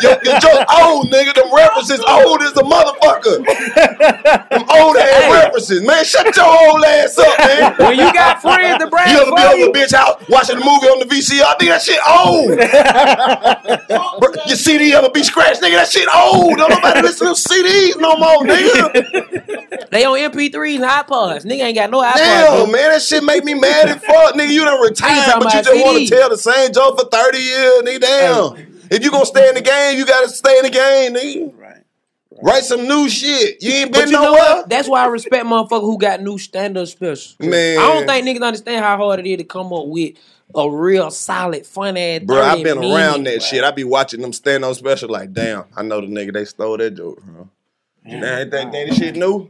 Your, your joke old, nigga. Them references old as a motherfucker. Them old ass references, man. Shut your old ass up, man. When you got friends to brag You ever be for over a bitch house watching the movie on the VCR? Nigga, that shit old. Bro, Your CD ever be scratched? Nigga, that shit old. Don't nobody listen to CDs no more, nigga. They on MP3s and iPods. Nigga ain't got no iPods. Damn, man, that shit make me mad as fuck. Nigga, you done retired, talking but you just want to tell the same joke for 30 years, nigga. Damn. If you gonna stay in the game, you gotta stay in the game, nigga. Right. Write some new shit. You ain't But been you know nowhere. what? That's why I respect motherfuckers who got new stand-up specials. Man. I don't think niggas understand how hard it is to come up with a real solid, fun ass. Bro, I've been around that shit. I be watching them stand on special like, damn, I know the nigga they stole that joke. Huh? Now ain't think think this shit new?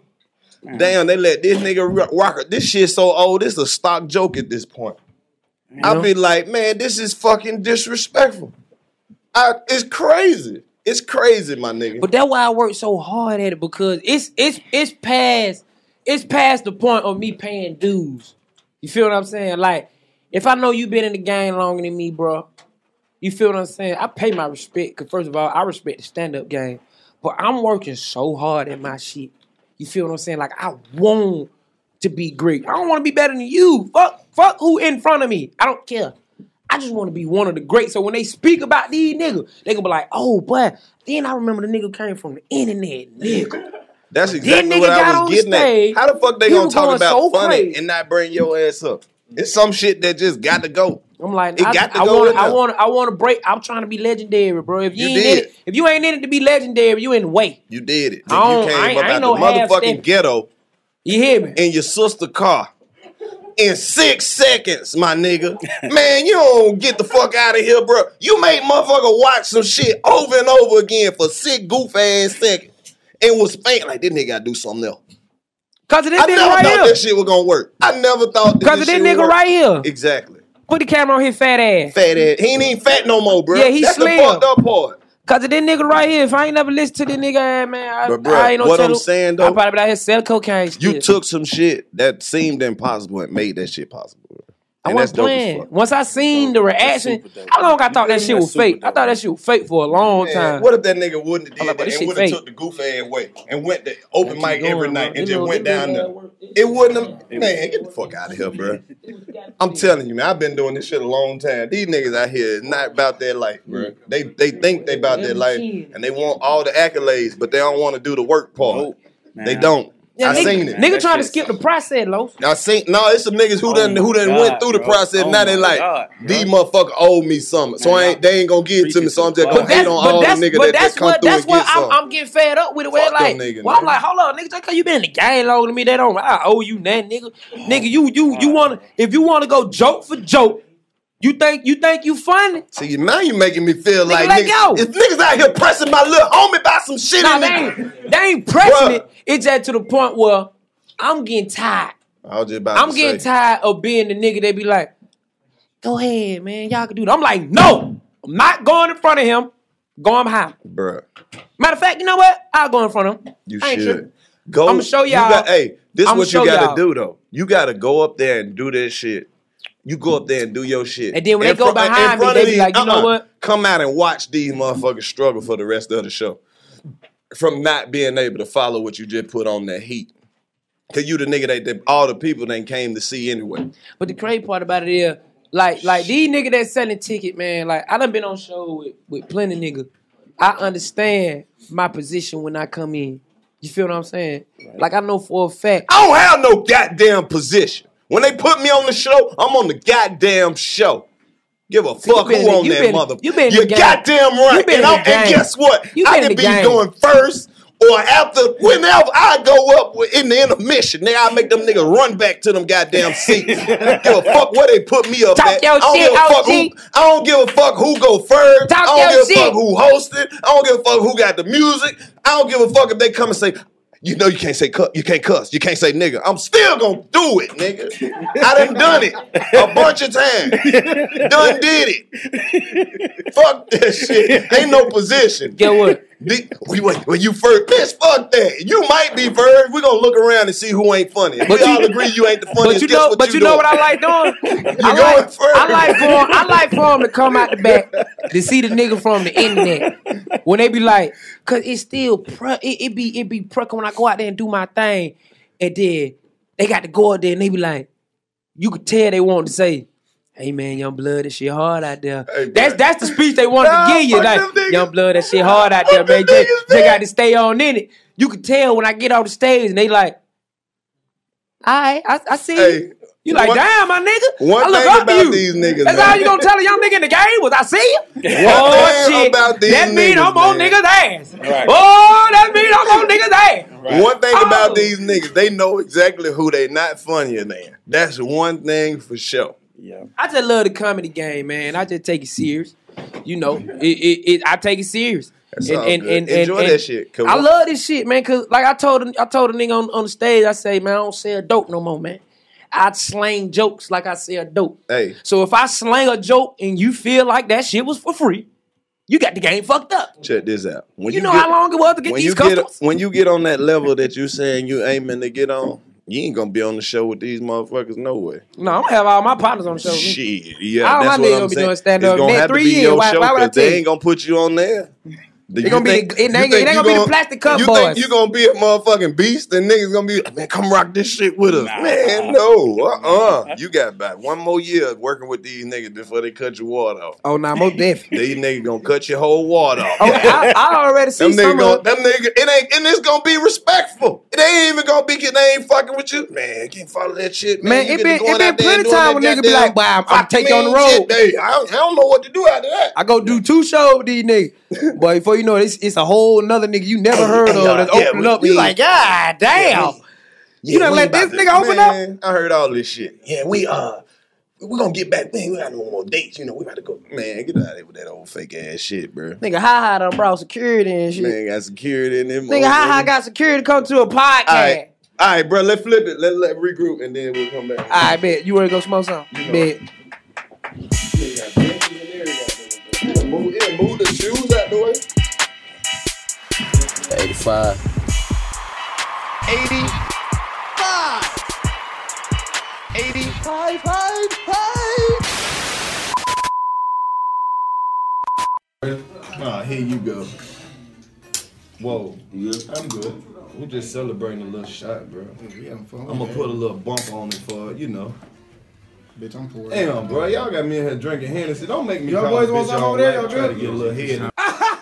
Damn, they let this nigga rock- rock. it. This shit so old. This a stock joke at this point. I'll be like, man, this is fucking disrespectful. I, it's crazy. It's crazy, my nigga. But that's why I work so hard at it because it's it's it's past it's past the point of me paying dues. You feel what I'm saying? Like if I know you've been in the game longer than me, bro, you feel what I'm saying? I pay my respect because first of all, I respect the stand up game, but I'm working so hard at my shit. You feel what I'm saying? Like I want to be great. I don't want to be better than you. Fuck fuck who in front of me. I don't care. I just want to be one of the greats. So when they speak about these niggas, they gonna be like, oh boy. Then I remember the nigga came from the internet, nigga. That's exactly what I was getting stage, at. How the fuck they gonna talk about so funny crazy. and not bring your ass up? It's some shit that just got to go. I'm like, It I, got to I go want, in I want, I want to break. I'm trying to be legendary, bro. If you, You ain't in did. it, if you ain't in it to be legendary, you in the way. You did it. I you came I ain't- up I ain't out no the motherfucking ghetto. You hear me? In your sister car. In six seconds, my nigga. Man, you don't get the fuck out of here, bro. You make motherfucker watch some shit over and over again for six goof ass seconds. And was spanking like this nigga gotta do something else. Cause of this I nigga never right thought here. that shit was gonna work. I never thought that Cause of this this shit would nigga work. right here. Exactly. Put the camera on his fat ass. Fat ass. He ain't even fat no more, bro. Yeah, he That's slim. the fucked up part. Cause of this nigga right here. If I ain't never listened to this nigga eh, man, I, But, bruh, I ain't no what I'm tell- saying, I though- probably be out here selling cocaine. You took some shit that seemed impossible and made that shit possible. I And wasn't playing. Once I seen the reaction, how long I thought that shit was fake? I thought that shit was fake for a long Man, time. what if that nigga wouldn't have did like, but that and would have took the goof ass way and went to open keep mic every night bro. and This just went down little there? It wouldn't have. Man, get the fuck out of here, bro. I'm telling you, man. I've been doing this shit a long time. These niggas out here is not about their life, bro. Mm. They they think they about their life and they want all the accolades, but they don't want to do the work part. They don't. Yeah, I nigga, seen it. Nigga trying to skip the process, Los. I seen no, it's some niggas who done who done God, went through the bro. process. Oh now they like God, these motherfucker owe me something, so I ain't they ain't gonna give it to me. So I'm just gonna hate on all the niggas that, that's that come what through that's and what get I'm, some. I'm getting fed up with it. Where Fuck like, them niggas, well, I'm like, hold on, nigga, just cause you been in the game longer than me, they don't. I owe you nothing, nigga. Nigga, you you you want to if you want to go joke for joke, you think you think you funny? See, now you making me feel Nigga, like let niggas, go. if niggas out here pressing my little homie about some shit Nah, in they ain't, they ain't pressing Bruh. it. It's at to the point where I'm getting tired. I was just about I'm getting say, tired of being the nigga that be like, go ahead, man, y'all can do that. I'm like, no, I'm not going in front of him. Going behind. bruh, Matter of fact, you know what? I'll go in front of him. you should tripping. go. I'ma show you y'all- got- hey, this I'ma what you show got y'all. to do though. You got to go up there and do this shit. You go up there and do your shit. And then when In they go in behind me, they be like, you know uh-uh. what? Come out and watch these motherfuckers struggle for the rest of the show. From not being able to follow what you just put on that heat. Cause you the nigga that, that all the people then came to see anyway. But the crazy part about it is, like, like these nigga that selling ticket, man. Like, I done been on show with with plenty nigga. I understand my position when I come in. You feel what I'm saying? Like, I know for a fact. I don't have no goddamn position. When they put me on the show, I'm on the goddamn show. Give a fuck who on that mother. you been You're goddamn right. And, I'm- and guess what? I been in can the be going first or after. Whenever I go up in the intermission, nigga, I make them niggas run back to them goddamn seats. give a fuck where they put me up Talk at. I don't give a fuck who. I don't give a fuck who go first. Talk I don't give a shit. fuck who hosted. I don't give a fuck who got the music. I don't give a fuck if they come and say. You know you can't say cuss. You can't cuss. You can't say nigga. I'm still gonna do it, nigga. I done done it a bunch of times. done did it. fuck that shit. Ain't no position. Get what? When, you first, bitch, fuck that. You might be first. We're gonna look around and see who ain't funny. If But we you- all agree you ain't the funniest. But you know, what but you, know what I like doing? You I going like, first. I like for him, I like for him to come out the back to see the nigga from the internet. when they be like, cause it's still pre- it, it be it be prucking when I go out there and do my thing, and then they got to go out there and they be like, you could tell they want to say, "Hey man, young blood, that shit hard out there." that's that's the speech they wanted Nah, to give you, fuck like them young blood, that shit hard out there, man. They, they got to stay on in it. You could tell when I get off the stage and they like, "All right, I, I see." you. You like, one- damn, my nigga. one I look thing up to about you. these niggas, That's man. all you gonna tell a young nigga in the game was I see you. One oh thing shit, about these that mean niggas, I'm on man. niggas ass. Right. Oh, that mean I'm on niggas ass. One thing Oh. about these niggas, they know exactly who they not funnier than. That's one thing for sure. Yeah. I just love the comedy game, man. I just take it serious. You know, it, it, it I take it serious. That's all good. Enjoy that shit, 'cause I what- love this shit, man. Cause like I told I told a nigga on, on the stage, I say, man, I don't sell dope no more, man. I slang jokes like I sell dope. Hey, So if I slang a joke and you feel like that shit was for free, you got the game fucked up. check this out. When You know how long it was to get these you customers? Get, when you get on that level that you saying you aiming to get on, you ain't gonna be on the show with these motherfuckers no way. No, I'm gonna have all my partners on the show. with me. Shit, yeah, All that's my what niggas I'm gonna be saying. doing stand-up It's gonna have to three be years. your Why- show why would I 'cause they ain't gonna put you on there. Do They you gonna be think- the- it you ain't- it ain't you gonna be the plastic cup You boys. think you gonna be a motherfucking beast and niggas gonna be man, come rock this shit with us, man? No, uh, uh You got about one more year working with these niggas before they cut your water off. Oh, nah, most definitely. These niggas gonna cut your whole water off. Oh, I, I already see Them some niggas, gonna, of them niggas, it ain't, and it's gonna be respectful. It ain't even gonna be, they ain't fucking with you. Man, can't follow that shit, man. Man, it been- it been plenty and time that when nigga be like, "Boy, I'm- I'm take you on the road." I don't, I don't know what to do after that. I go do two shows with these niggas. But before you know it, it's, it's a whole another nigga you never heard Hey, of y'all, that's yeah, opening we- up. You like, God damn. Yeah, you done let this about nigga open up? I heard all this shit. Yeah, we uh we gonna get back. Man, we got no more dates. You know, we about to go. Man, get out of here with that old fake ass shit, bro. Nigga, ha ha done brought security and shit. Man, got security in them. Nigga, ha ha got security to come to a podcast. All right, all right, bro. Let's flip it. Let let regroup and then we'll come back. I bet. You wanna go smoke something? Bet. Move, yeah, move the shoes out the way. 85. 85. 85, five, five. Ah, here you go. Whoa. I'm good. We just celebrating a little shot, bro. I'm gonna put a little bump on it for you know. Bitch, I'm poor. Damn, bro, y'all got me in here drinking Hennessy. Don't make me Y'all boys want some over there? Y'all try to get a little head.